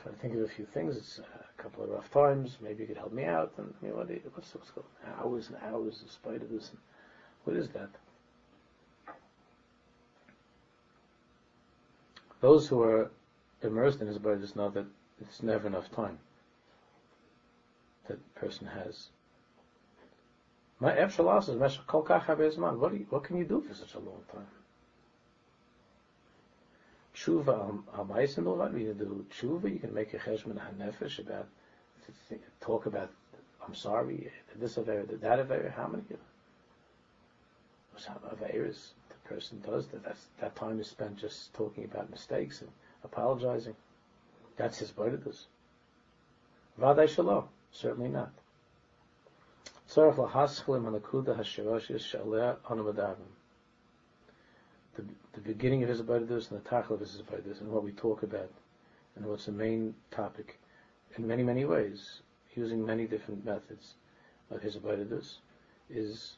try to think of a few things. It's a couple of rough times. Maybe you could help me out. And you know, what, what's, what's going Hours and hours of this. And what is that? Those who are immersed in his body just know that it's never enough time that person has. What, what can you do for such a long time? Tshuva al Ma'is and all that. You do tshuva. You can make a cheshbon hanefesh about talk about. I'm sorry, this affair, that affair. How many affairs the person does that? That time is spent just talking about mistakes and apologizing. That's his does. Vaday shalom. Certainly not. The, the beginning of hisbodedus and the tachel of hisbodedus and what we talk about and what's the main topic in many, many ways, using many different methods of hisbodedus, is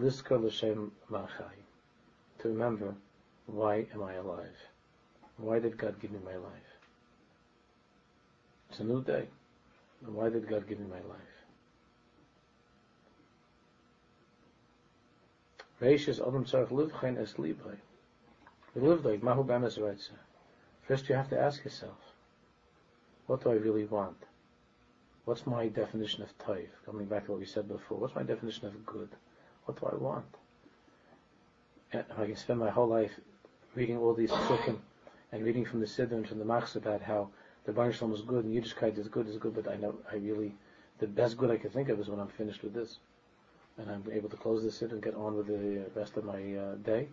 liskar l'shem machai, to remember why am I alive? Why did God give me my life? It's a new day. Why did God give me my life? Reishis Adam Tzarech Livchein Es Libay. Livday, Mahu Bamas Reitza. First you have to ask yourself, what do I really want? What's my definition of taif? Coming back to what we said before, what's my definition of good? What do I want? And I can spend my whole life reading all these psukim and reading from the Siddur and from the Machs about how the Baruch Shalom is good and Yiddishkeit is good is good, but I know I really the best good I can think of is when I'm finished with this, and I'm able to close this in and get on with the rest of my uh, day.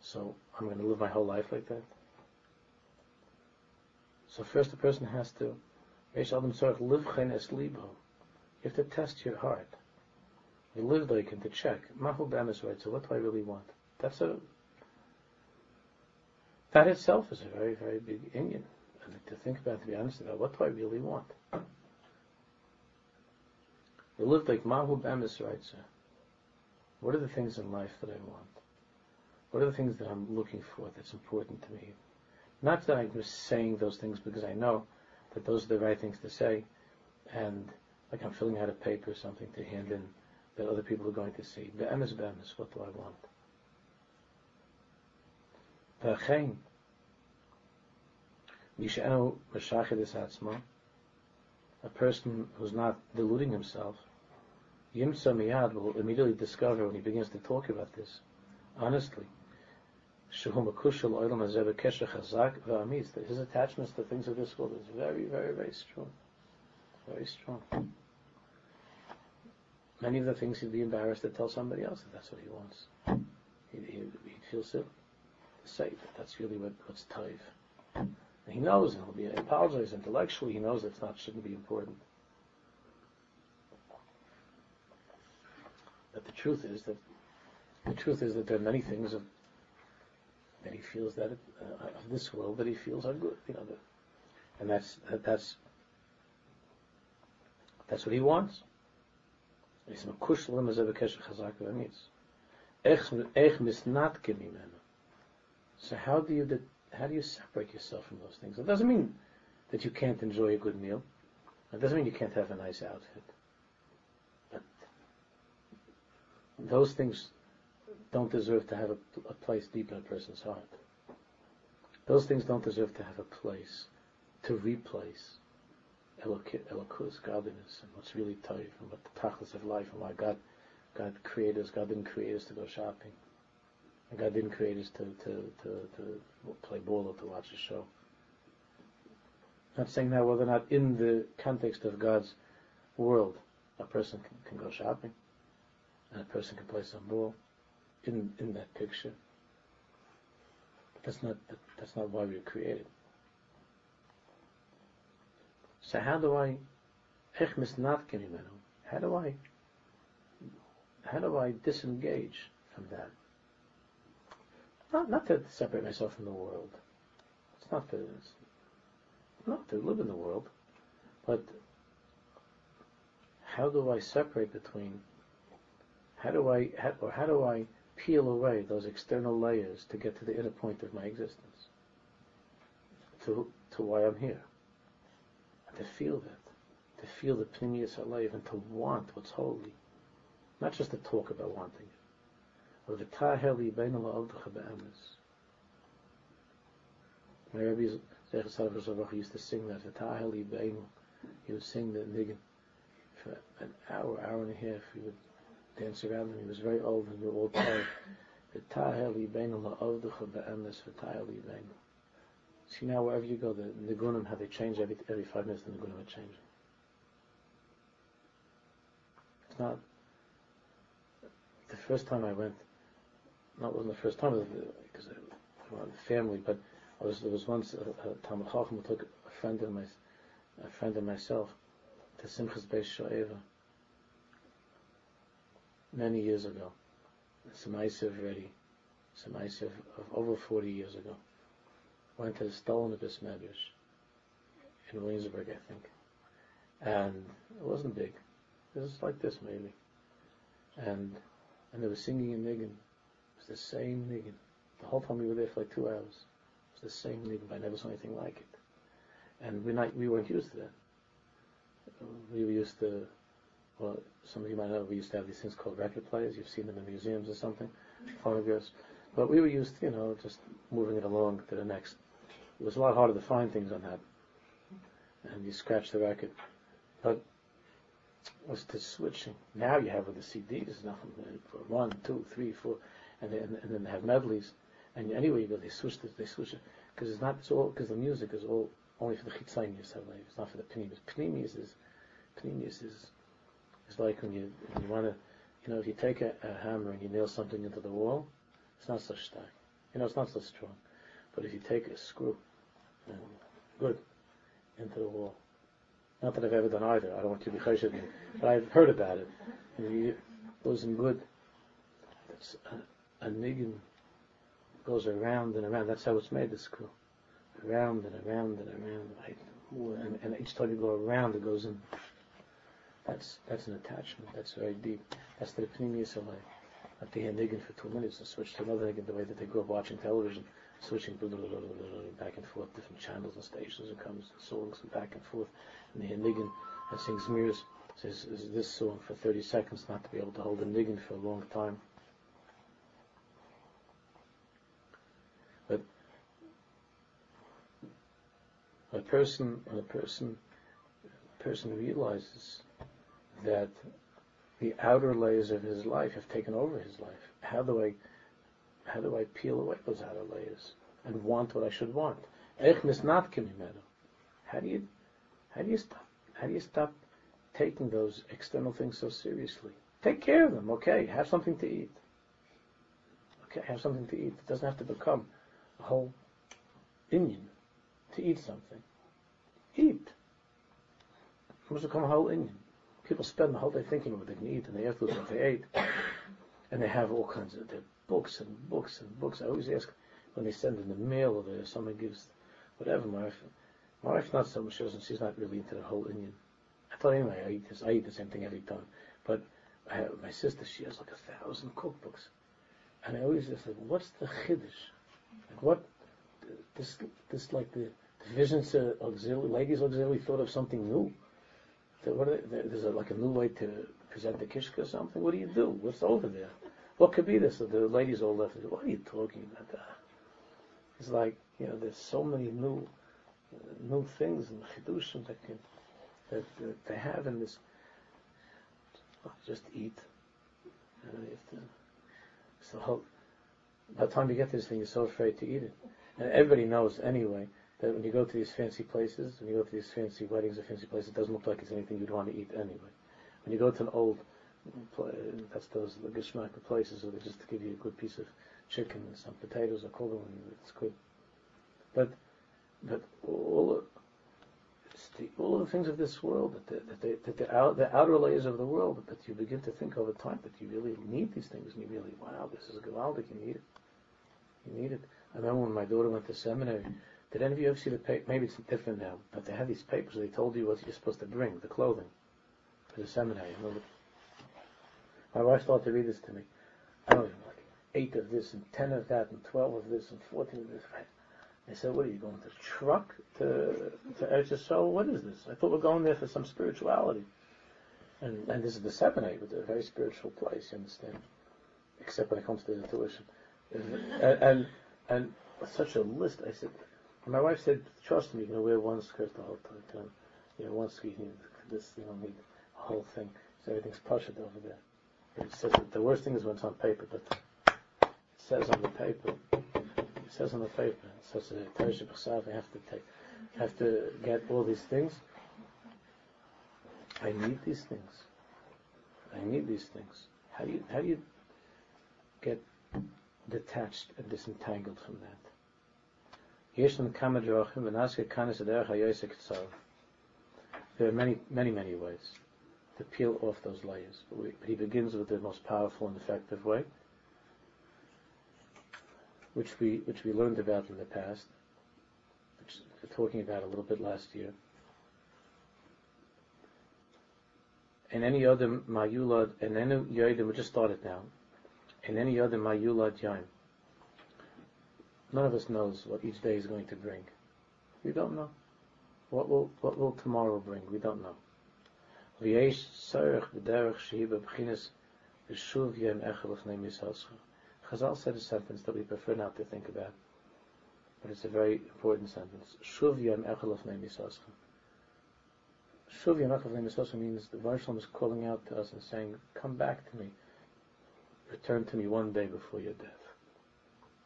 So I'm going to live my whole life like that. So first, the person has to You have to test your heart. You live like and to check. Mahu right. So what do I really want? That's a that itself is a very very big Indian to think about, to be honest about, what do I really want? We live like Mahu Bemis, right, sir? What are the things in life that I want? What are the things that I'm looking for that's important to me? Not that I'm just saying those things because I know that those are the right things to say, and like I'm filling out a paper or something to hand in that other people are going to see. Be'emes, be'emes, what do I want? V'achein, mish'enu m'shachid atzma, a person who's not deluding himself, Yimsa Miyad will immediately discover when he begins to talk about this, honestly, that his attachments to things of this world is very, very, very strong. Very strong. Many of the things he'd be embarrassed to tell somebody else that that's what he wants. He, he, he feels silly to say that that's really what, what's taif. he knows, and he'll be apologize intellectually. He knows that's not shouldn't be important. But the truth is that the truth is that there are many things of, that he feels that it, uh, of this world that he feels are good, you know, and that's that, that's that's what he wants. So how do you how do you separate yourself from those things? It doesn't mean that you can't enjoy a good meal. It doesn't mean you can't have a nice outfit. But those things don't deserve to have a, a place deep in a person's heart. Those things don't deserve to have a place to replace Elokus, godliness, and what's really tight, and what the tachlis of life, and why God, God created us. God didn't create us to go shopping, and God didn't create us to to to, to play ball or to watch a show. I'm not saying that whether or not in the context of God's world, a person can, can go shopping, and a person can play some ball, in in that picture. But that's not that's not why we were created. So how do I, how do I, how do I disengage from that? Not, not to separate myself from the world. It's not to, it's not to live in the world, but how do I separate between, how do I, how, or how do I peel away those external layers to get to the inner point of my existence? To, to why I'm here to feel that, to feel the Pnimius alive and to want what's holy. Not just to talk about wanting it. My Rebbe used to sing that, He would sing the niggin for an hour, hour and a half. He would dance around him. He was very old and we were all tired. Avdacha Be'amis, the Taheli Bainal. See now wherever you go, the nigunim, how they change every every five minutes. The nigunim are changing. It's not the first time I went. Not wasn't the first time because I was the family, but I was there was once a, a Talmud Chacham who took a friend and my a friend and myself to Simchas Beis Shoeva many years ago. It's a already. It's a of over 40 years ago went to the Stolnibus Medrash in Williamsburg, I think. And it wasn't big. It was like this maybe. And and they were singing in Niggin. It was the same Niggin. The whole time we were there for like two hours. It was the same Niggin, but I never saw anything like it. And we not we weren't used to that. We were used to well, some of you might know we used to have these things called record players. You've seen them in museums or something, phonographs. But we were used, to, you know, just moving it along to the next it was a lot harder to find things on that. And you scratch the record. But was the switching. Now you have with the CDs, nothing one, two, three, four, and, they, and, then they have medleys. And anyway, you go, they switch it, they switch it. Because it's not, it's all, because the music is all only for the chitzaynius, it's not for the pnimius. Pnimius is, pnimius is, is like when you, when you want to, you know, if you take a, a, hammer and you nail something into the wall, it's not so stark. You know, it's not so strong. But if you take a screw, and good, into the wall, not that I've ever done either, I don't want you to be chesed, but I've heard about it. You in good, it's a, a niggin goes around and around. That's how it's made, the screw. Around and around and around, right? And, and each time you go around, it goes in. That's that's an attachment. That's very deep. That's the opinion of pnimius Have to hear niggin for two minutes and switch to another niggin the way that they grew up watching television, switching back and forth, different channels and stations and comes songs and back and forth. And hear niggin and sings mirrors. Says is this song for 30 seconds, not to be able to hold a niggin for a long time. But a person, a person, a person realizes that the outer layers of his life have taken over his life. How do I, how do I peel away those outer layers and want what I should want? How do you, how do you stop? How do you stop taking those external things so seriously? Take care of them, okay? Have something to eat. Okay, have something to eat. It doesn't have to become a whole Indian to eat something. Eat. It must become a whole Indian. People spend the whole day thinking what they can eat, and they to what they ate. And they have all kinds of books and books and books. I always ask when they send in the mail or someone gives whatever. My wife, my wife not so much. She she's not really into the whole Indian. I thought anyway. I eat this. I eat the same thing every time. But I my sister, she has like a thousand cookbooks, and I always just like, what's the chiddush? Like what this this like the divisions auxiliary ladies auxiliary thought of something new So what are they, there's a, like a new way to present the kishka or something. What do you do? What's over there? What could be this? The ladies all left. What are you talking about? That? It's like you know, there's so many new uh, new things and chidushim that can that, they have in this. just eat. You have to, so by the time you get this thing, you're so afraid to eat it, and everybody knows anyway that when you go to these fancy places, when you go to these fancy weddings or fancy places, it doesn't look like it's anything you'd want to eat anyway. When you go to an old, that's those the geschmack places where they just give you a good piece of chicken and some potatoes or kugel, and it's good. But, but all the, all of the things of this world, that, the, that, that the, out, the outer layers of the world, that you begin to think over time that you really need these things, and you really, wow, this is gewaldic, you need it. You need it. I remember when my daughter went to seminary, did any of you ever see the paper? Maybe it's different now, but they had these papers. They told you what you're supposed to bring, the clothing, for the seminary. My wife started to read this to me. I know, like eight of this, and ten of that, and twelve of this, and fourteen of this. I said, "What are you going to truck to to Eretz What is this? I thought we're going there for some spirituality." And and this is the seminary, it's a very spiritual place. You understand? Except when it comes to the tuition, and and, and such a list. I said, my wife said, trust me, you can wear one skirt the whole time. You know, one skirt, you this, you don't need a whole thing. So everything's pushed over there. It says that the worst thing is when it's on paper, but it says on the paper, it says on the paper, it says that Teresh B'Chsav, I have to take, have to get all these things. I need these things. I need these things. How do you, how do you get detached and disentangled from that? There are many, many, many ways to peel off those layers. But he begins with the most powerful and effective way, which we which we learned about in the past, which we're talking about a little bit last year. And any other mayulad, and any yodim, we just started now, and any other mayulad yaim, None of us knows what each day is going to bring. We don't know. What will what will tomorrow bring? We don't know. Chazal said a sentence that we prefer not to think about, but it's a very important sentence. Shuv yem echel Shuv yem echel means the Baruch is calling out to us and saying, "Come back to me, return to me one day before your death."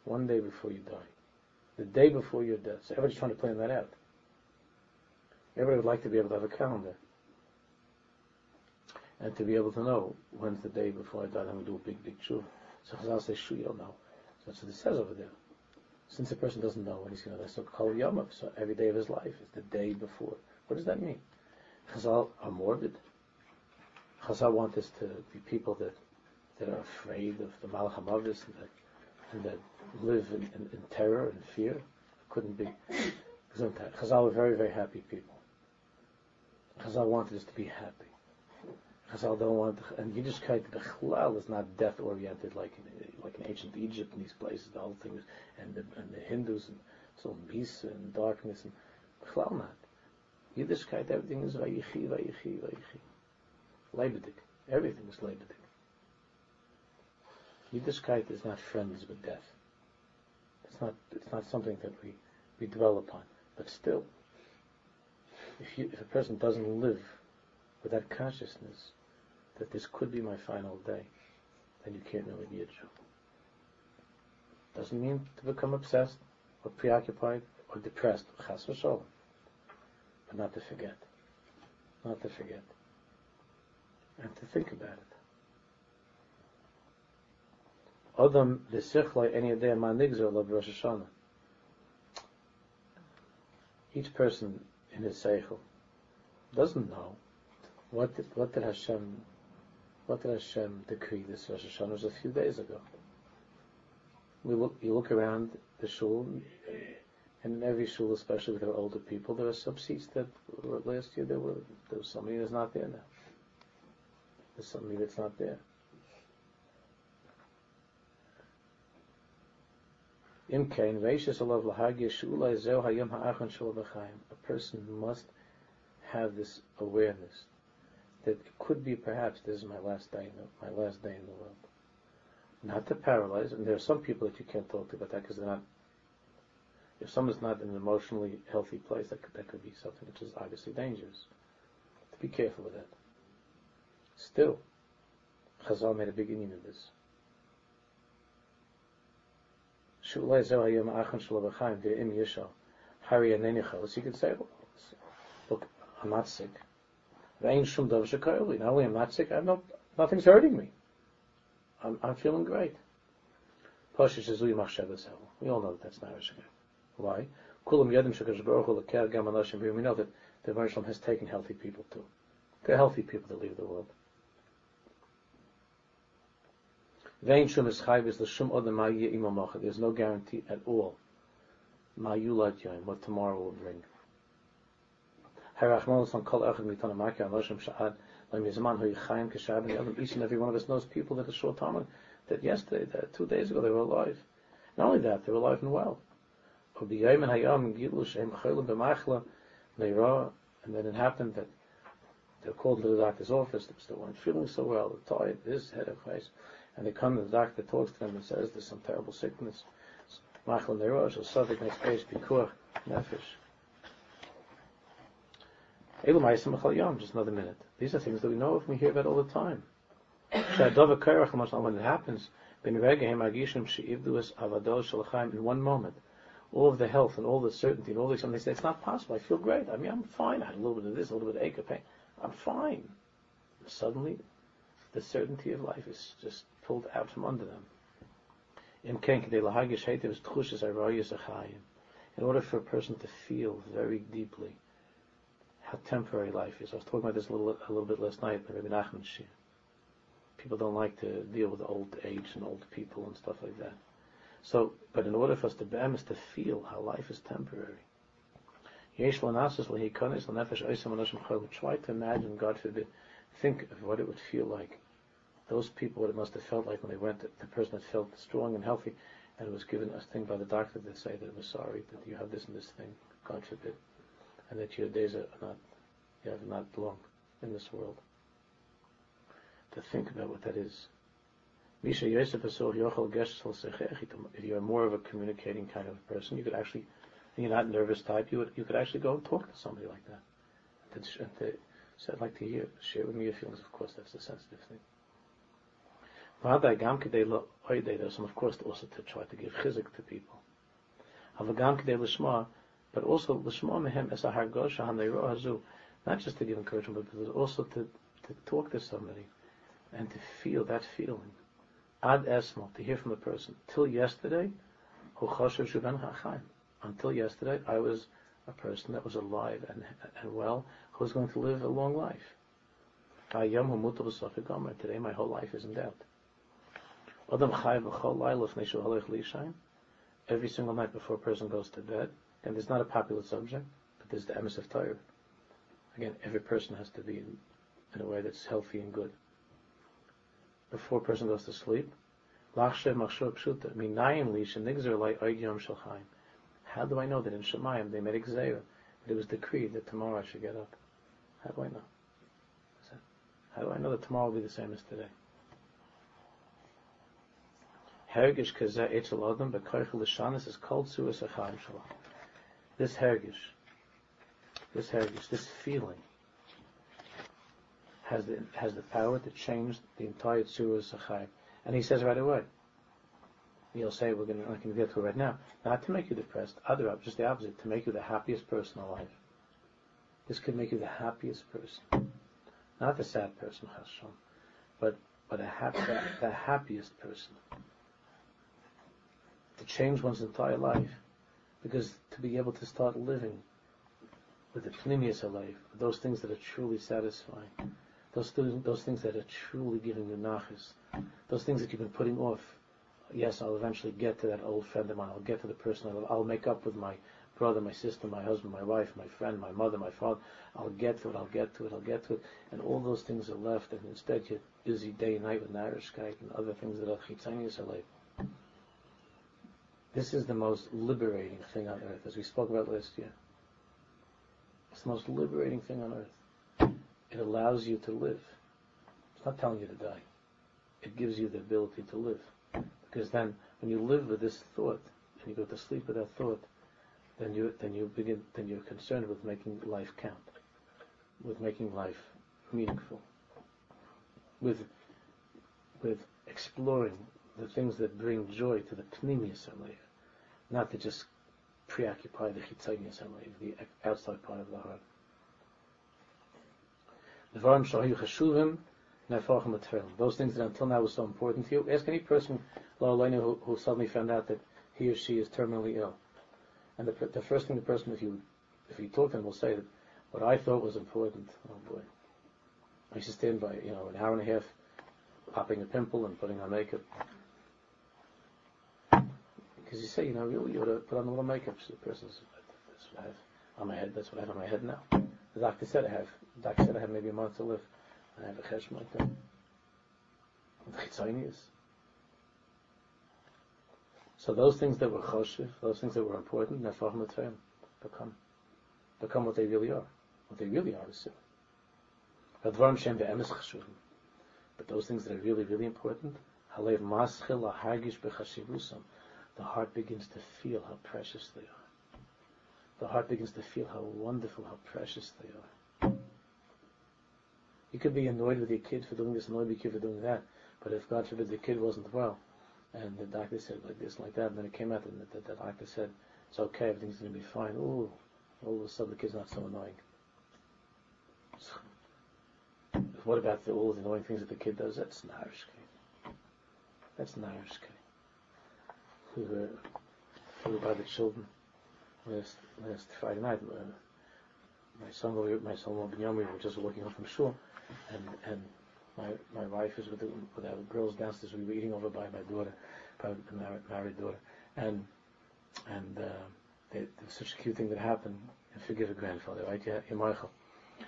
one day before you die. The day before your death. So everybody's trying to plan that out. Everybody would like to be able to have a calendar. And to be able to know when's the day before I die, I'm going to do a big, big tshuva. So Chazal says, shu you'll know. That's what it says over there. Since a person doesn't know when he's going to die, so kol yamav, so every day of his life is the day before. What does that mean? Chazal are morbid. Chazal want us to be people that, that are afraid of the Malach and that and that live in, in, in terror and fear. Couldn't be. Chazal were very, very happy people. Chazal wanted us to be happy. Chazal don't want, and Yiddishkeit Bechlal is not death oriented like in, like in ancient Egypt and these places. The whole thing and the, and the Hindus and so peace and darkness and Bechlal not. Yiddishkeit, everything is Vayichi, Vayichi, Vayichi. Leibedik. Everything is Leibedik. Yiddishkeit is not friends with death. It's not, it's not something that we, we dwell upon. But still, if, you, if a person doesn't live with that consciousness that this could be my final day, then you can't really be a Jew. Doesn't mean to become obsessed or preoccupied or depressed, chas v'sholem, but not to forget, not to forget, and to think about it. Adam any day Rosh. Each person in his seichel doesn't know what did, what did Hashem what did Hashem decree this Rosh Hashanah was a few days ago. We look, you look around the shul, and in every shul, especially with our older people, there are some seats that last year there were there was somebody that's not there now. There's somebody that's not there. A person must have this awareness that it could be perhaps this is my last day, in the, my last day in the world. Not to paralyze, and there are some people that you can't talk to about that because they're not. If someone's not in an emotionally healthy place, that could, that could be something which is obviously dangerous. To be careful with that. Still, Chazal made a union of this. So you can say, look, I'm not sick. Not only I'm not sick, I'm not, nothing's hurting me. I'm, I'm feeling great. We all know that that's not Hashem. Why? We know that the Mershlam has taken healthy people too. They're healthy people that leave the world. There's no guarantee at all what tomorrow will bring. Each and every one of us knows people that are short time that yesterday, that two days ago, they were alive. Not only that, they were alive and well. And then it happened that they were called to the doctor's office, they still weren't feeling so well, they're tired, this, head of face. And they come, and the doctor talks to them and says, there's some terrible sickness. Machla Nerosh, or Suffolk next page, Bikur, Nefesh. Just another minute. These are things that we know of and we hear about all the time. when it happens, in one moment, all of the health and all the certainty and all this, and they say, it's not possible, I feel great. I mean, I'm fine. I had a little bit of this, a little bit of ache, pain. I'm fine. Suddenly, the certainty of life is just pulled out from under them. In order for a person to feel very deeply how temporary life is. I was talking about this a little, a little bit last night Rabbi Nachman Shir. People don't like to deal with old age and old people and stuff like that. So, but in order for us to be is to feel how life is temporary. Try to imagine, God forbid, think of what it would feel like. Those people, what it must have felt like when they went, the person that felt strong and healthy, and was given a thing by the doctor to say that it was sorry that you have this and this thing, God forbid and that your days are not, you have not long in this world. To think about what that is. If you're more of a communicating kind of person, you could actually, and you're not nervous type, you would, you could actually go and talk to somebody like that. And to, and to, so I'd like to hear, share with me your feelings. Of course, that's a sensitive thing. There's of course also to try to give chizik to people but also l'shma mehem es a hargosha hazu, not just to give encouragement, but also to, to talk to somebody and to feel that feeling. Ad esmo, to hear from the person. Till yesterday, until yesterday, I was a person that was alive and, and well, who was going to live a long life. Today, my whole life is in doubt. Every single night before a person goes to bed, and it's not a popular subject, but there's the emes of Torah. Again, every person has to be in a way that's healthy and good. Before a person goes to sleep, how do I know that in Shemayim they made a that it was decreed that tomorrow I should get up? How do I know? How do I know that tomorrow will be the same as today? Hergish kazeh etzel adam bekoichel l'shanis is called suas achaim shalom. This hergish, this hergish, this feeling has the has the power to change the entire suas achaim. And he says right away, he'll say, we're going to, get to it right now, not to make you depressed, other just the opposite, to make you the happiest person alive. This could make you the happiest person. Not the sad person, Hashem, but, but a happy, the happiest person to change one's entire life. Because to be able to start living with the pnimius life, those things that are truly satisfying, those, those things that are truly giving you nachas, those things that you've been putting off. Yes, I'll eventually get to that old friend of mine. I'll get to the person. I love. I'll make up with my brother, my sister, my husband, my wife, my friend, my mother, my father. I'll get to it. I'll get to it. I'll get to it. And all those things are left, and instead you're busy day and night with narishkeit and other things that are chitzonius life. This is the most liberating thing on earth, as we spoke about last year. It's the most liberating thing on earth. It allows you to live. It's not telling you to die. It gives you the ability to live. Because then, when you live with this thought, and you go to sleep with that thought, then you then you begin then you're concerned with making life count, with making life meaningful, with with exploring the things that bring joy to the pnimius life, not to just preoccupy the chitzonius life, the outside part of the heart. Those things that until now were so important to you. Ask any person who, who suddenly found out that he or she is terminally ill. And the, the first thing the person, if you if you talk to them, will say that what I thought was important. Oh boy, I used to stand by you know an hour and a half, popping a pimple and putting on makeup. Because you say, you know, really, you ought to put on a little makeup. So the person says, that's what I have on my head. That's what I have on my head now. The doctor said I have. The doctor said I have maybe a month to live. And I have a cheshm like that. The So those things that were choshev, those things that were important, nefachim become become what they really are. What they really are is But those things that are really, really important, halev maschil lahargish b'chashivusam, the heart begins to feel how precious they are. The heart begins to feel how wonderful, how precious they are. You could be annoyed with your kid for doing this, annoyed with your kid for doing that, but if God forbid the kid wasn't well, and the doctor said like this, like that, and then it came out and the, the, the doctor said, it's okay, everything's going to be fine. Ooh, all of a sudden the kid's not so annoying. So, what about the, all the annoying things that the kid does? That's narishke. That's narishke we were, we were by the children last last Friday night. Uh, my son, my son Binyamin, we were just walking home from shul, and and my my wife is with, the, with our girls downstairs. We were eating over by my daughter, by a married, married daughter, and and uh, they, there was such a cute thing that happened. And forgive a grandfather, right? Yeah, Michael.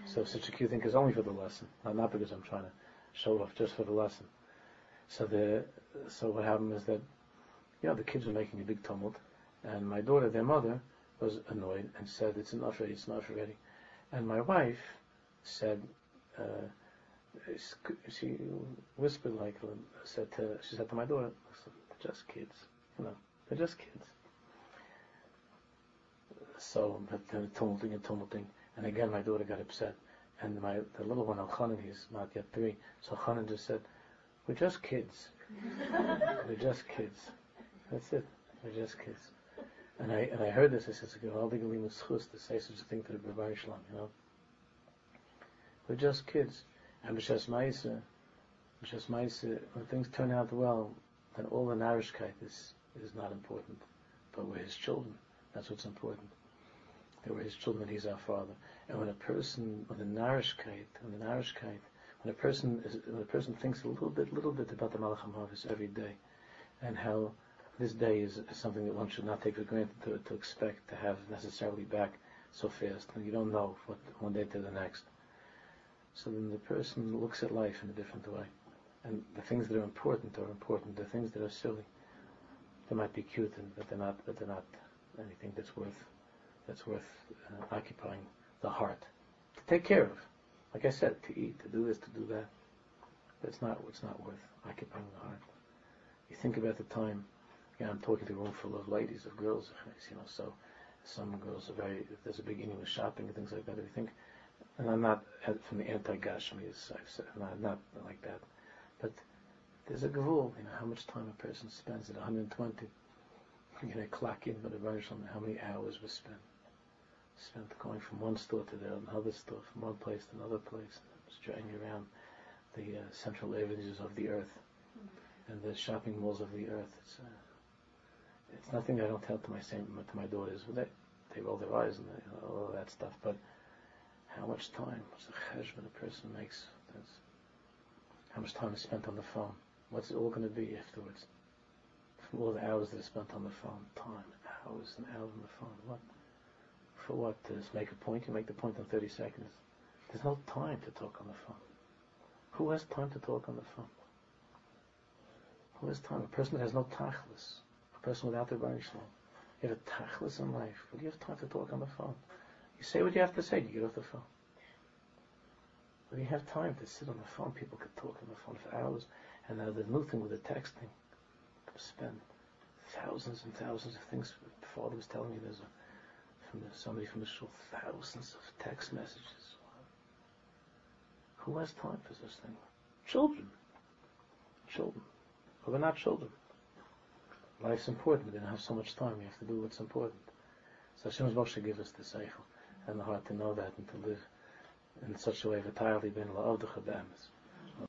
So such a cute thing is only for the lesson, not, not because I'm trying to show off, just for the lesson. So the so what happened is that yeah, the kids were making a big tumult, and my daughter, their mother, was annoyed and said, "It's enough already. It's enough already." And my wife said, uh, she whispered like said to she said to my daughter, "They're just kids, you know, they're just kids." So, but they're tumulting and tumulting, and again my daughter got upset, and my the little one Al he's not yet three, so Chanan just said, "We're just kids. [laughs] We're just kids." That's it. We're just kids. And I and I heard this. I said, "Givaldi Galim Schus to say such a thing to the Rebbe Shalom." You know, we're just kids. And b'shas ma'isa, b'shas ma'isa, when things turn out well, then all the narishkeit is is not important. But we're His children. That's what's important. That we're His children. He's our Father. And when a person, when the narishkeit, when the narishkeit, when a person is, when a person thinks a little bit, little bit about the Malach every day, and how this day is, something that one should not take for granted to, to expect to have necessarily back so fast. You don't know what one day to the next. So then the person looks at life in a different way. And the things that are important are important. The things that are silly, they might be cute, and, but they're not. But they're not anything that's worth that's worth uh, occupying the heart to take care of. Like I said, to eat, to do this, to do that. It's not. what's not worth occupying the heart. You think about the time. Yeah, I'm talking to a room full of ladies, of girls. You know, so some girls are very. There's a big with shopping and things like that. If you think, and I'm not from the anti-Gashmius. I'm not, not like that. But there's a gavul, you know, how much time a person spends at 120. You know, clock in with a how many hours was spent. Spent going from one store to the another store, from one place to another place, straying around the uh, central avenues of the earth and the shopping malls of the earth. It's uh, it's nothing I don't tell to my same, to my daughters. They they roll their eyes and they, all of that stuff. But how much time, what's the cheshbon a person makes? That's, how much time is spent on the phone? What's it all going to be afterwards? From all the hours that are spent on the phone, time, hours and hours on the phone. What? For what? To make a point? You make the point in 30 seconds. There's no time to talk on the phone. Who has time to talk on the phone? Who has time? A person that has no tachlis. Person without the Baruch You have a tachlis in life. Do you have time to talk on the phone? You say what you have to say. You get off the phone. When you have time to sit on the phone, people could talk on the phone for hours. And now the new thing with the texting, spend thousands and thousands of things. My father was telling me there's a, from the, somebody from the thousands of text messages. Who has time for this thing? Children. Children. But we're not children. Life's important. We don't have so much time. We have to do what's important. So Hashem's Moshe give us the seichel and the heart to know that and to live in such a way, entirely been la'avducha be'emes.